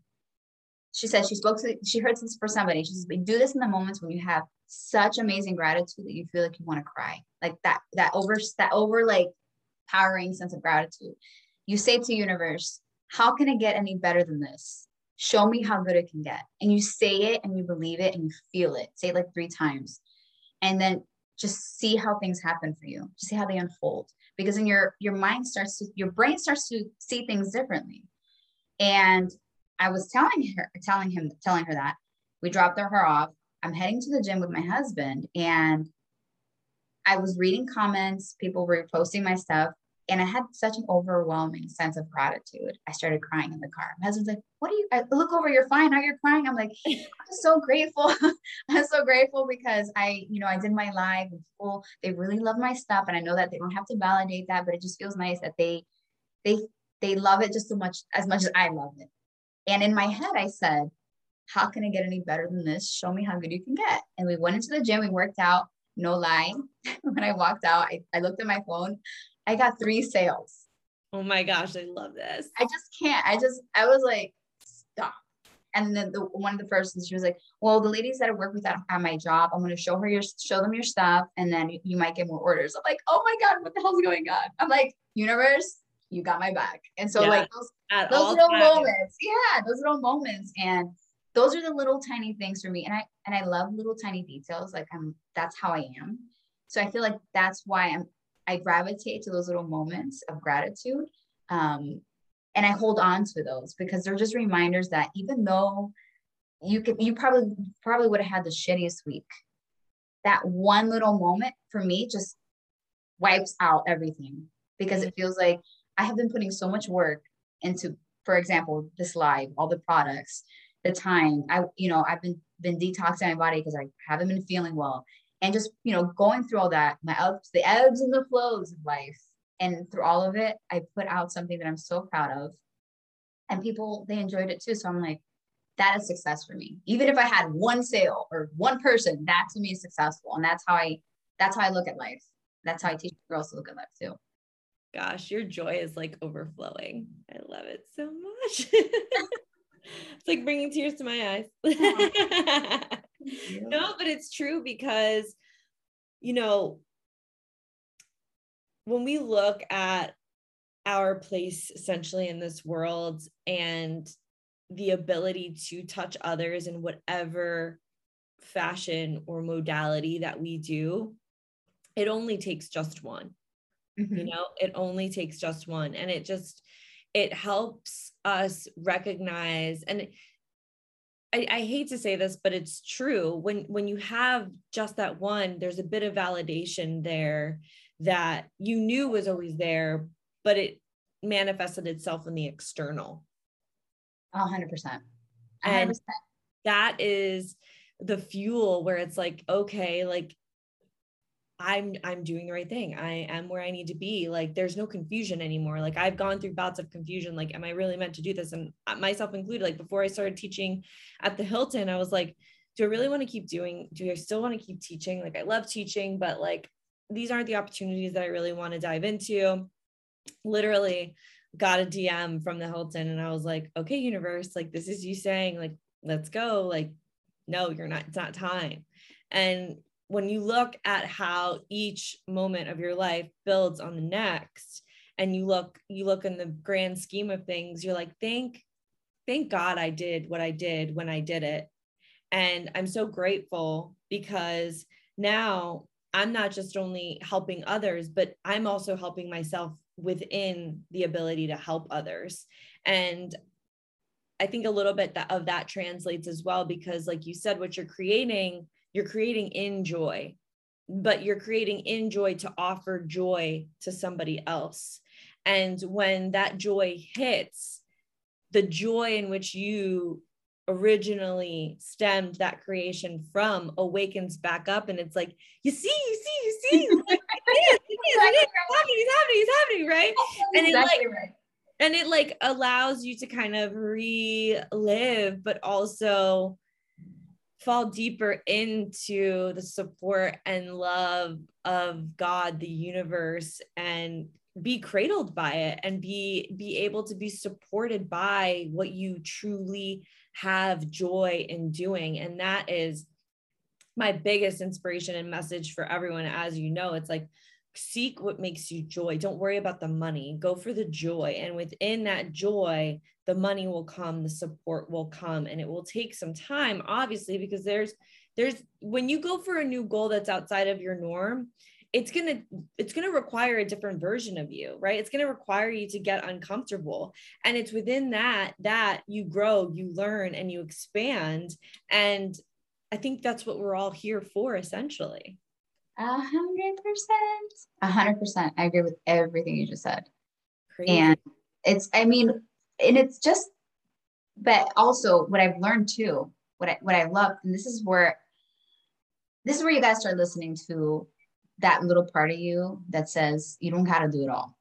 Speaker 2: she said she spoke to she heard this for somebody. She says, but do this in the moments when you have such amazing gratitude that you feel like you want to cry. Like that, that over that over like powering sense of gratitude. You say to universe, how can it get any better than this? Show me how good it can get. And you say it and you believe it and you feel it. Say it like three times. And then just see how things happen for you just see how they unfold. Because in your your mind starts to your brain starts to see things differently. And i was telling her telling him telling her that. We dropped her off. I'm heading to the gym with my husband. And i was reading comments. People were posting my stuff and I had such an overwhelming sense of gratitude. I started crying in the car. My husband's like, What are you? I look over, you're fine. Now you're crying. I'm like, I'm so grateful. I'm so grateful because I, you know, I did my live and people, they really love my stuff. And I know that they don't have to validate that, but it just feels nice that they, they, they love it just so much as much as I love it. And in my head, I said, How can I get any better than this? Show me how good you can get. And we went into the gym, we worked out. No lie. when I walked out, I, I looked at my phone. I got three sales.
Speaker 1: Oh my gosh, I love this.
Speaker 2: I just can't. I just, I was like, stop. And then the one of the persons, she was like, "Well, the ladies that I work with at, at my job, I'm going to show her your, show them your stuff, and then you, you might get more orders." I'm like, "Oh my god, what the hell's going on?" I'm like, "Universe, you got my back." And so, yeah, like those, those little times. moments, yeah, those little moments, and those are the little tiny things for me. And I and I love little tiny details. Like I'm, that's how I am. So I feel like that's why I'm I gravitate to those little moments of gratitude. Um, and I hold on to those because they're just reminders that even though you could, you probably probably would have had the shittiest week. That one little moment for me just wipes out everything because it feels like I have been putting so much work into, for example, this live, all the products, the time. I, you know, I've been been detoxing my body because I haven't been feeling well and just you know going through all that my ups the ebbs and the flows of life. And through all of it i put out something that i'm so proud of. And people they enjoyed it too. So i'm like that is success for me. Even if i had one sale or one person that to me is successful. And that's how i that's how i look at life. That's how i teach girls to look at life too.
Speaker 1: Gosh your joy is like overflowing. I love it so much. It's like bringing tears to my eyes no, but it's true because, you know, when we look at our place essentially in this world and the ability to touch others in whatever fashion or modality that we do, it only takes just one. Mm-hmm. You know, it only takes just one. And it just, it helps us recognize and I, I hate to say this, but it's true. When when you have just that one, there's a bit of validation there that you knew was always there, but it manifested itself in the external.
Speaker 2: A hundred percent.
Speaker 1: And that is the fuel where it's like, okay, like I'm I'm doing the right thing. I am where I need to be. Like there's no confusion anymore. Like I've gone through bouts of confusion. Like, am I really meant to do this? And uh, myself included, like before I started teaching at the Hilton, I was like, do I really want to keep doing? Do I still want to keep teaching? Like I love teaching, but like these aren't the opportunities that I really want to dive into. Literally got a DM from the Hilton and I was like, okay, universe, like this is you saying, like, let's go. Like, no, you're not, it's not time. And when you look at how each moment of your life builds on the next and you look you look in the grand scheme of things you're like thank thank god i did what i did when i did it. And i'm so grateful because now i'm not just only helping others but i'm also helping myself within the ability to help others. And i think a little bit of that translates as well because like you said what you're creating you're creating in joy but you're creating in joy to offer joy to somebody else and when that joy hits the joy in which you originally stemmed that creation from awakens back up and it's like you see you see you see it is, it is, it is. It's happening, it's happening, it's happening, right? And exactly it like right. and it like allows you to kind of relive, but also fall deeper into the support and love of God, the universe, and be cradled by it and be be able to be supported by what you truly have joy in doing. And that is my biggest inspiration and message for everyone. As you know it's like seek what makes you joy. Don't worry about the money. Go for the joy. And within that joy the money will come the support will come and it will take some time obviously because there's there's when you go for a new goal that's outside of your norm it's going to it's going to require a different version of you right? It's going to require you to get uncomfortable. And it's within that that you grow you learn and you expand. And i think that's what we're all here for essentially
Speaker 2: a hundred percent a hundred percent i agree with everything you just said Crazy. and it's i mean and it's just but also what I've learned too, what I what I love, and this is where this is where you guys start listening to that little part of you that says you don't gotta do it all.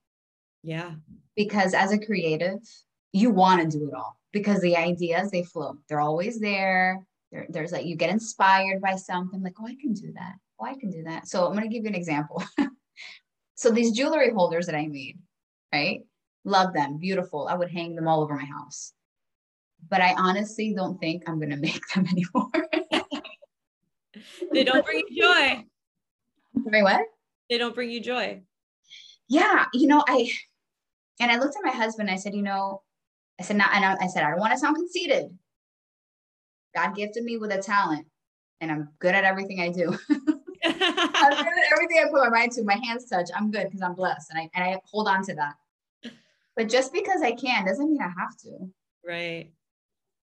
Speaker 1: Yeah.
Speaker 2: Because as a creative, you want to do it all because the ideas they flow. They're always there. there. There's like you get inspired by something like, oh, I can do that. Oh, I can do that. So I'm gonna give you an example. so these jewelry holders that I made, right? Love them, beautiful. I would hang them all over my house. But I honestly don't think I'm going to make them anymore.
Speaker 1: they don't bring you joy.
Speaker 2: Sorry, what?
Speaker 1: They don't bring you joy.
Speaker 2: Yeah, you know, I and I looked at my husband. I said, you know, I said, not, and I, I said, I don't want to sound conceited. God gifted me with a talent, and I'm good at everything I do. I'm good at everything I put my mind to. My hands touch. I'm good because I'm blessed, and I and I hold on to that. But just because I can doesn't mean I have to.
Speaker 1: Right.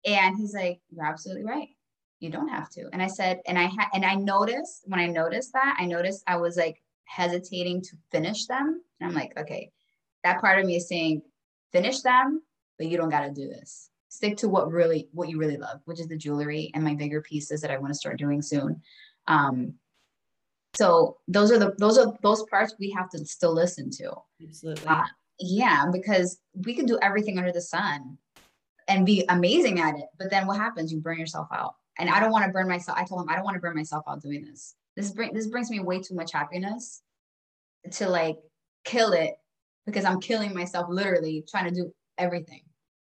Speaker 2: And he's like, You're absolutely right. You don't have to. And I said, and I had and I noticed when I noticed that, I noticed I was like hesitating to finish them. And I'm like, okay, that part of me is saying, finish them, but you don't gotta do this. Stick to what really what you really love, which is the jewelry and my bigger pieces that I want to start doing soon. Um, so those are the those are those parts we have to still listen to.
Speaker 1: Absolutely. Uh,
Speaker 2: yeah, because we can do everything under the sun and be amazing at it. But then what happens? You burn yourself out. And I don't want to burn myself. I told him I don't want to burn myself out doing this. This bring this brings me way too much happiness to like kill it because I'm killing myself literally trying to do everything.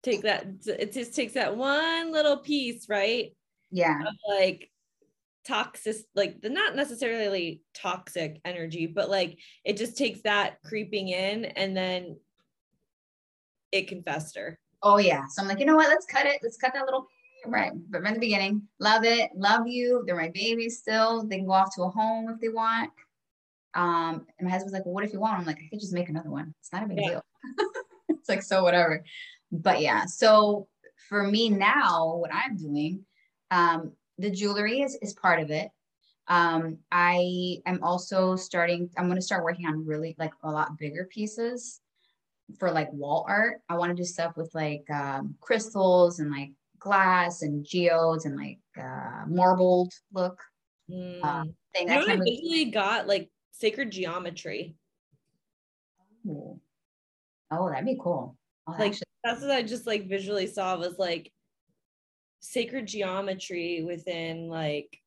Speaker 1: Take that. It just takes that one little piece, right?
Speaker 2: Yeah.
Speaker 1: Like toxic like the not necessarily toxic energy but like it just takes that creeping in and then it can fester.
Speaker 2: Oh yeah. So i'm like you know what? Let's cut it. Let's cut that little right but from the beginning love it. Love you. They're my babies still. They can go off to a home if they want. Um and my husband's like well what if you want? I'm like i could just make another one. It's not a big yeah. deal. It's like so whatever. But yeah. So for me now what i'm doing Um, the jewelry is, is part of it. Um, I am also starting, I'm going to start working on really like a lot bigger pieces for like wall art. I want to do stuff with like um, crystals and like glass and geodes and like uh, marbled look.
Speaker 1: Mm. Uh, thing. You know I visually got like sacred geometry.
Speaker 2: Oh, oh that'd be cool.
Speaker 1: Like actually- that's what I just like visually saw was like sacred geometry within like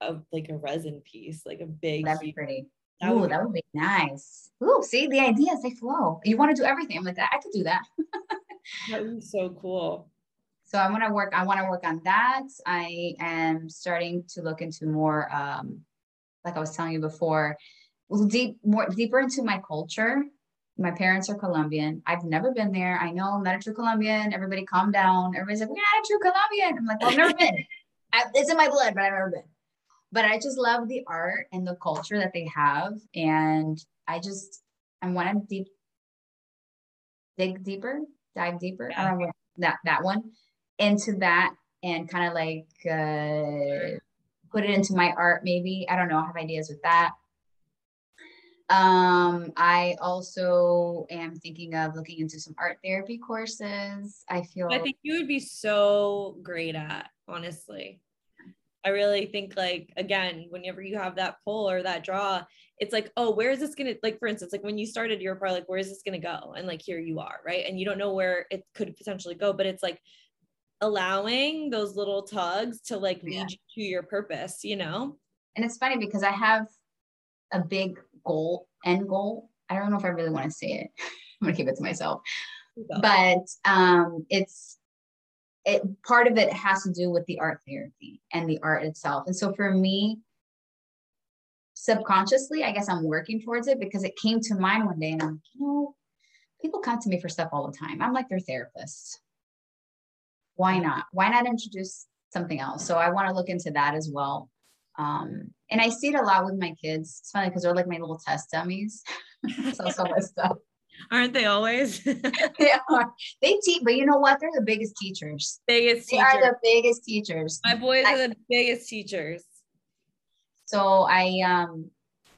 Speaker 1: a like a resin piece, like a big.
Speaker 2: That'd be pretty. That Ooh, would, that would be nice. Ooh, see the ideas they flow. You want to do everything. I'm like I could do that.
Speaker 1: that would be so cool.
Speaker 2: So I want to work. I want to work on that. I am starting to look into more, um, like I was telling you before, deep more deeper into my culture. My parents are Colombian. I've never been there. I know I'm not a true Colombian. Everybody calm down. Everybody's like, we're not a true Colombian. I'm like, well, I've never been. I, it's in my blood, but I've never been but I just love the art and the culture that they have. And I just, I want to deep, dig deeper, dive deeper. Yeah. I don't know that, that one into that and kind of like uh, put it into my art maybe. I don't know. I have ideas with that. Um, I also am thinking of looking into some art therapy courses. I feel
Speaker 1: I think you would be so great at, honestly. I really think like again, whenever you have that pull or that draw, it's like, oh, where is this gonna like for instance, like when you started your part, like where is this gonna go? And like here you are, right? And you don't know where it could potentially go, but it's like allowing those little tugs to like lead yeah. you to your purpose, you know?
Speaker 2: And it's funny because I have a big goal, end goal. I don't know if I really want to say it. I'm gonna keep it to myself. But um it's it part of it has to do with the art therapy and the art itself. And so for me, subconsciously, I guess I'm working towards it because it came to mind one day and I'm like, you know, people come to me for stuff all the time. I'm like their therapist. Why not? Why not introduce something else? So I want to look into that as well. Um, and I see it a lot with my kids. It's funny because they're like my little test dummies. so some of stuff.
Speaker 1: Aren't they always?
Speaker 2: they are. They teach, but you know what? They're the biggest teachers.
Speaker 1: Biggest
Speaker 2: they are the biggest teachers.
Speaker 1: My boys I, are the biggest teachers.
Speaker 2: So I um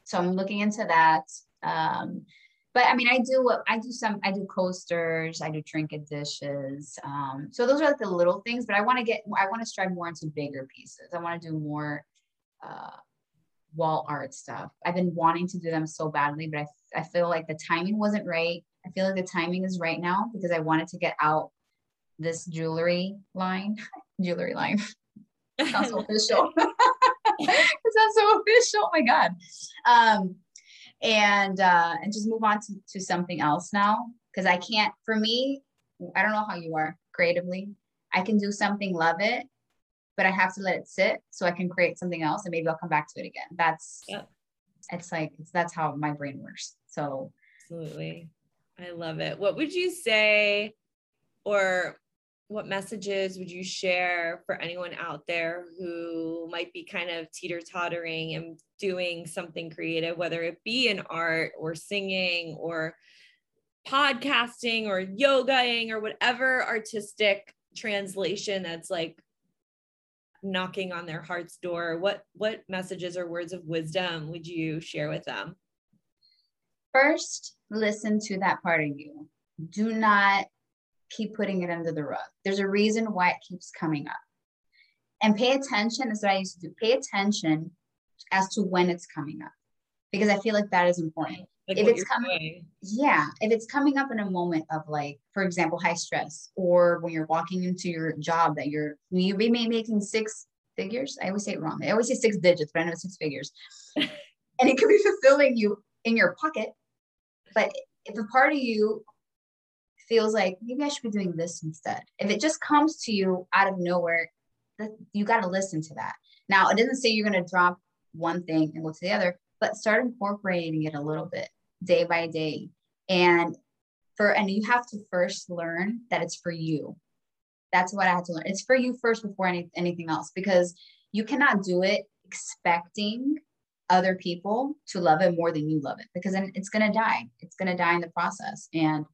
Speaker 2: so I'm looking into that. Um but I mean I do what I do some I do coasters, I do trinket dishes. Um so those are like the little things, but I want to get I want to strive more into bigger pieces. I want to do more uh wall art stuff. I've been wanting to do them so badly, but I I feel like the timing wasn't right. I feel like the timing is right now because I wanted to get out this jewelry line, jewelry line. sounds so official. it sounds so official. Oh my God. Um, and uh, and just move on to, to something else now. Cause I can't, for me, I don't know how you are creatively. I can do something, love it, but I have to let it sit so I can create something else and maybe I'll come back to it again. That's yep. it's like it's, that's how my brain works. So
Speaker 1: absolutely. I love it. What would you say or what messages would you share for anyone out there who might be kind of teeter tottering and doing something creative, whether it be in art or singing or podcasting or yogaing or whatever artistic translation that's like knocking on their heart's door what what messages or words of wisdom would you share with them?
Speaker 2: First listen to that part of you. Do not keep putting it under the rug. There's a reason why it keeps coming up. And pay attention is what i used to do. Pay attention as to when it's coming up because i feel like that is important like if it's coming doing. yeah if it's coming up in a moment of like for example high stress or when you're walking into your job that you're you may be making six figures. I always say it wrong. I always say six digits but i know six figures. And it could be fulfilling you in your pocket but if a part of you feels like maybe i should be doing this instead. If it just comes to you out of nowhere you got to listen to that. Now it doesn't say you're going to drop one thing and go to the other but start incorporating it a little bit day by day. And for, and you have to first learn that it's for you. That's what I had to learn. It's for you first before any, anything else, because you cannot do it expecting other people to love it more than you love it because then it's going to die it's going to die in the process and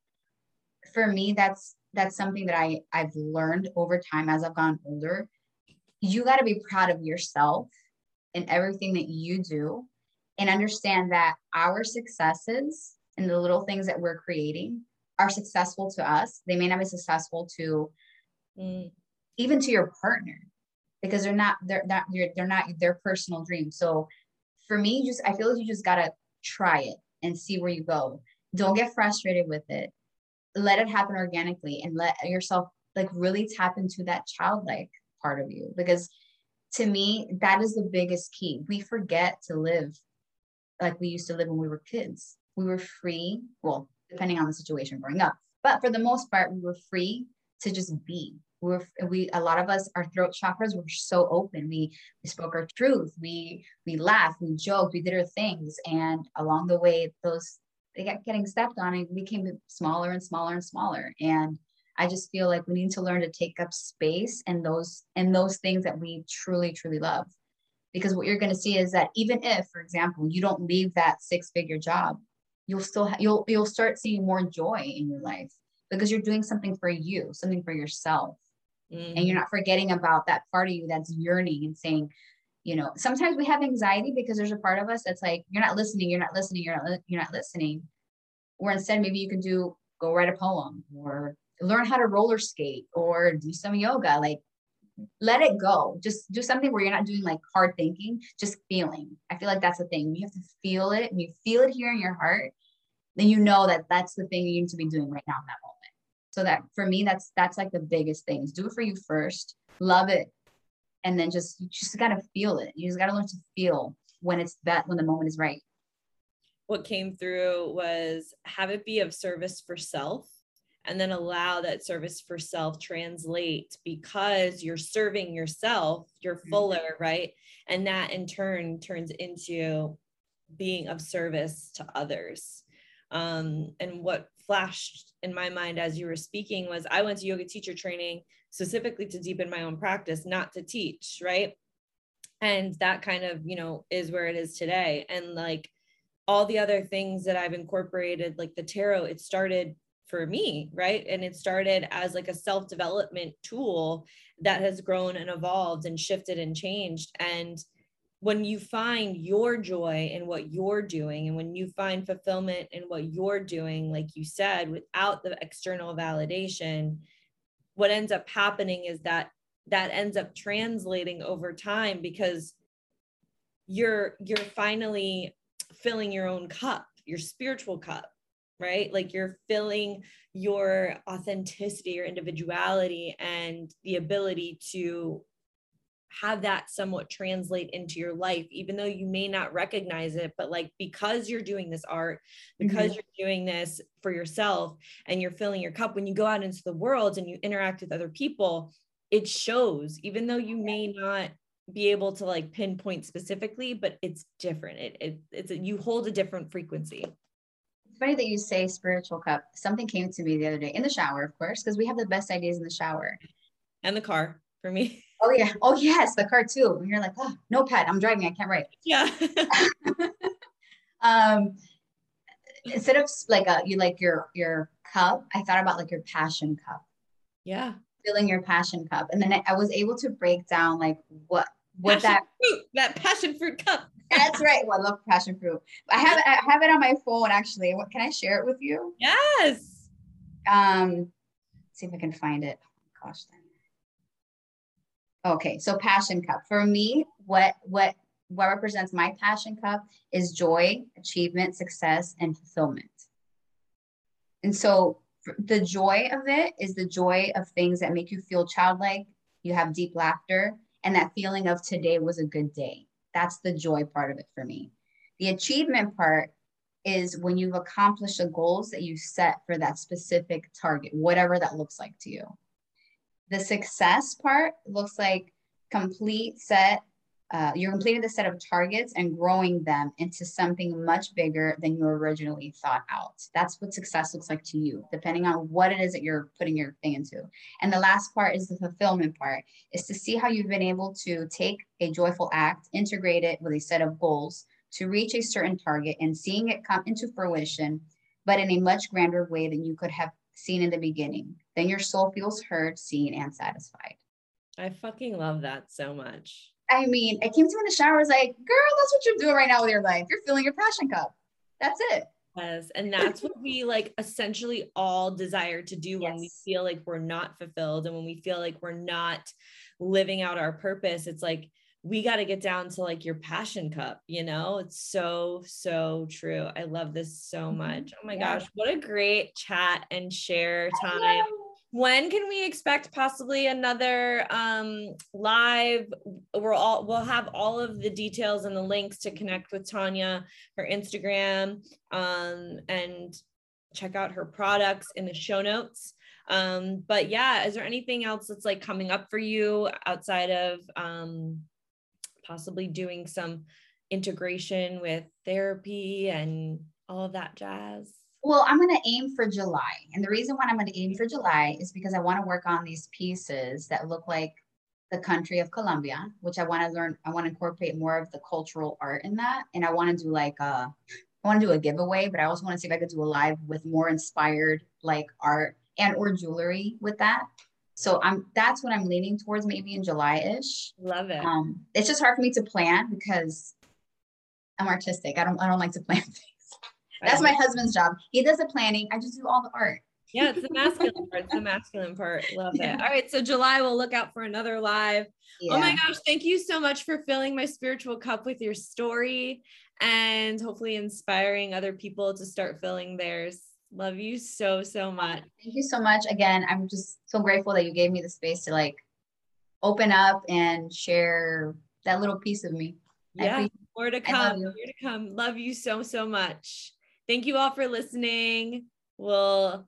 Speaker 2: for me that's that's something that i i've learned over time as i've gotten older you got to be proud of yourself and everything that you do and understand that our successes and the little things that we're creating are successful to us. They may not be successful to mm. even to your partner because they're not they're not they're not their personal dream. So for me, just I feel like you just gotta try it and see where you go. Don't get frustrated with it. Let it happen organically and let yourself like really tap into that childlike part of you because to me that is the biggest key. We forget to live like we used to live when we were kids. We were free, well, depending on the situation growing up, but for the most part, we were free to just be. We were we a lot of us our throat chakras were so open. We we spoke our truth. We we laughed, we joked, we did our things, and along the way, those they kept getting stepped on and became smaller and smaller and smaller. And I just feel like we need to learn to take up space and those and those things that we truly truly love because what you're going to see is that even if for example you don't leave that six figure job you'll still ha- you'll you'll start seeing more joy in your life because you're doing something for you something for yourself mm-hmm. and you're not forgetting about that part of you that's yearning and saying you know sometimes we have anxiety because there's a part of us that's like you're not listening you're not listening you're not li- you're not listening or instead maybe you can do go write a poem or learn how to roller skate or do some yoga like let it go. Just do something where you're not doing like hard thinking, just feeling. I feel like that's the thing. You have to feel it. and you feel it here in your heart, then you know that that's the thing you need to be doing right now in that moment. So that for me, that's that's like the biggest things. Do it for you first. Love it, and then just you just gotta feel it. You just gotta learn to feel when it's that when the moment is right.
Speaker 1: What came through was have it be of service for self and then allow that service for self translate because you're serving yourself you're mm-hmm. fuller mm-hmm. right and that in turn turns into being of service to others um, and what flashed in my mind as you were speaking was i went to yoga teacher training specifically to deepen my own practice not to teach right and that kind of you know is where it is today and like all the other things that i've incorporated like the tarot it started for me, right? And it started as like a self development tool that has grown and evolved and shifted and changed. And when you find your joy in what you're doing, and when you find fulfillment in what you're doing, like you said, without the external validation, what ends up happening is that that ends up translating over time because you're you're finally filling your own cup your spiritual cup right? Like you're filling your authenticity, your individuality, and the ability to have that somewhat translate into your life, even though you may not recognize it. But like because you're doing this art, because mm-hmm. you're doing this for yourself and you're filling your cup, when you go out into the world and you interact with other people, it shows, even though you may not be able to like pinpoint specifically, but it's different. It, it it's a, you hold a different frequency
Speaker 2: funny that you say spiritual cup. Something came to me the other day in the shower, of course, because we have the best ideas in the shower.
Speaker 1: And the car for me.
Speaker 2: Oh yeah. Oh yes, the car too. And you're like, oh, no pad. I'm driving. I can't write.
Speaker 1: Yeah.
Speaker 2: um, instead of like a you like your your cup, I thought about like your passion cup.
Speaker 1: Yeah.
Speaker 2: Filling your passion cup, and then I, I was able to break down like what what
Speaker 1: passion that fruit, that passion fruit cup.
Speaker 2: That's right. Well, I love passion fruit. I have it. I have it on my phone actually. What can I share it with you?
Speaker 1: Yes.
Speaker 2: Um, see if I can find it. Oh gosh. Okay, so passion cup for me. What what what represents my passion cup is joy, achievement, success, and fulfillment. And so the joy of it is the joy of things that make you feel childlike. You have deep laughter, and that feeling of today was a good day. That's the joy part of it for me. The achievement part is when you've accomplished the goals that you set for that specific target, whatever that looks like to you. The success part looks like complete set uh, you're completing the set of targets and growing them into something much bigger than you originally thought out. That's what success looks like to you, depending on what it is that you're putting your thing into. And the last part is the fulfillment part, is to see how you've been able to take a joyful act, integrate it with a set of goals to reach a certain target and seeing it come into fruition, but in a much grander way than you could have seen in the beginning. Then your soul feels heard, seen, and satisfied.
Speaker 1: I fucking love that so much.
Speaker 2: I mean, I came to me in the shower, I was like, girl, that's what you're doing right now with your life. You're filling your passion cup. That's it.
Speaker 1: Yes. And that's what we like essentially all desire to do when we feel like we're not fulfilled and when we feel like we're not living out our purpose. It's like we got to get down to like your passion cup, you know? It's so, so true. I love this so
Speaker 2: Mhm.
Speaker 1: much. Oh my
Speaker 2: Yeah.
Speaker 1: gosh. What a great chat and share time. When can we expect possibly another um live? We're all we'll have all of the details and the links to connect with tanya her instagram um and check out her products in the show notes. Um but yeah is there anything else that's like coming up for you outside of um possibly doing some integration with therapy and all of that jazz
Speaker 2: Well, I'm going to aim for July. And the reason why I'm going to aim for July is because I want to work on these pieces that look like the country of Colombia, which I want to learn. I want to incorporate more of the cultural art in that. And I want to do like a, I want to do a giveaway, but I also want to see if I could do a live with more inspired like art and or jewelry with that. So I'm that's what I'm leaning towards maybe in July-ish.
Speaker 1: love it
Speaker 2: Um, it's just hard for me to plan because I'm artistic. I don't I don't like to plan things. That's my husband's job. He does the planning. I just do all the art.
Speaker 1: Yeah, it's the masculine part. It's the masculine part. Love
Speaker 2: Yeah.
Speaker 1: it. All right. So July, we'll look out for another live. Oh my gosh. Thank you so much for filling my spiritual cup with your story and hopefully inspiring other people to start filling theirs. Love you so, so much.
Speaker 2: Thank you so much. Again, I'm just so grateful that you gave me the space to like open up and share that little piece of me.
Speaker 1: Yeah. More to come. More to come. Love you so, so much. Thank you all for listening. We'll,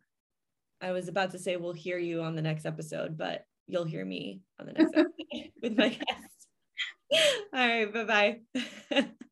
Speaker 1: I was about to say we'll hear you on the next episode, but you'll hear me on the next episode with my guest. All right. Bye bye.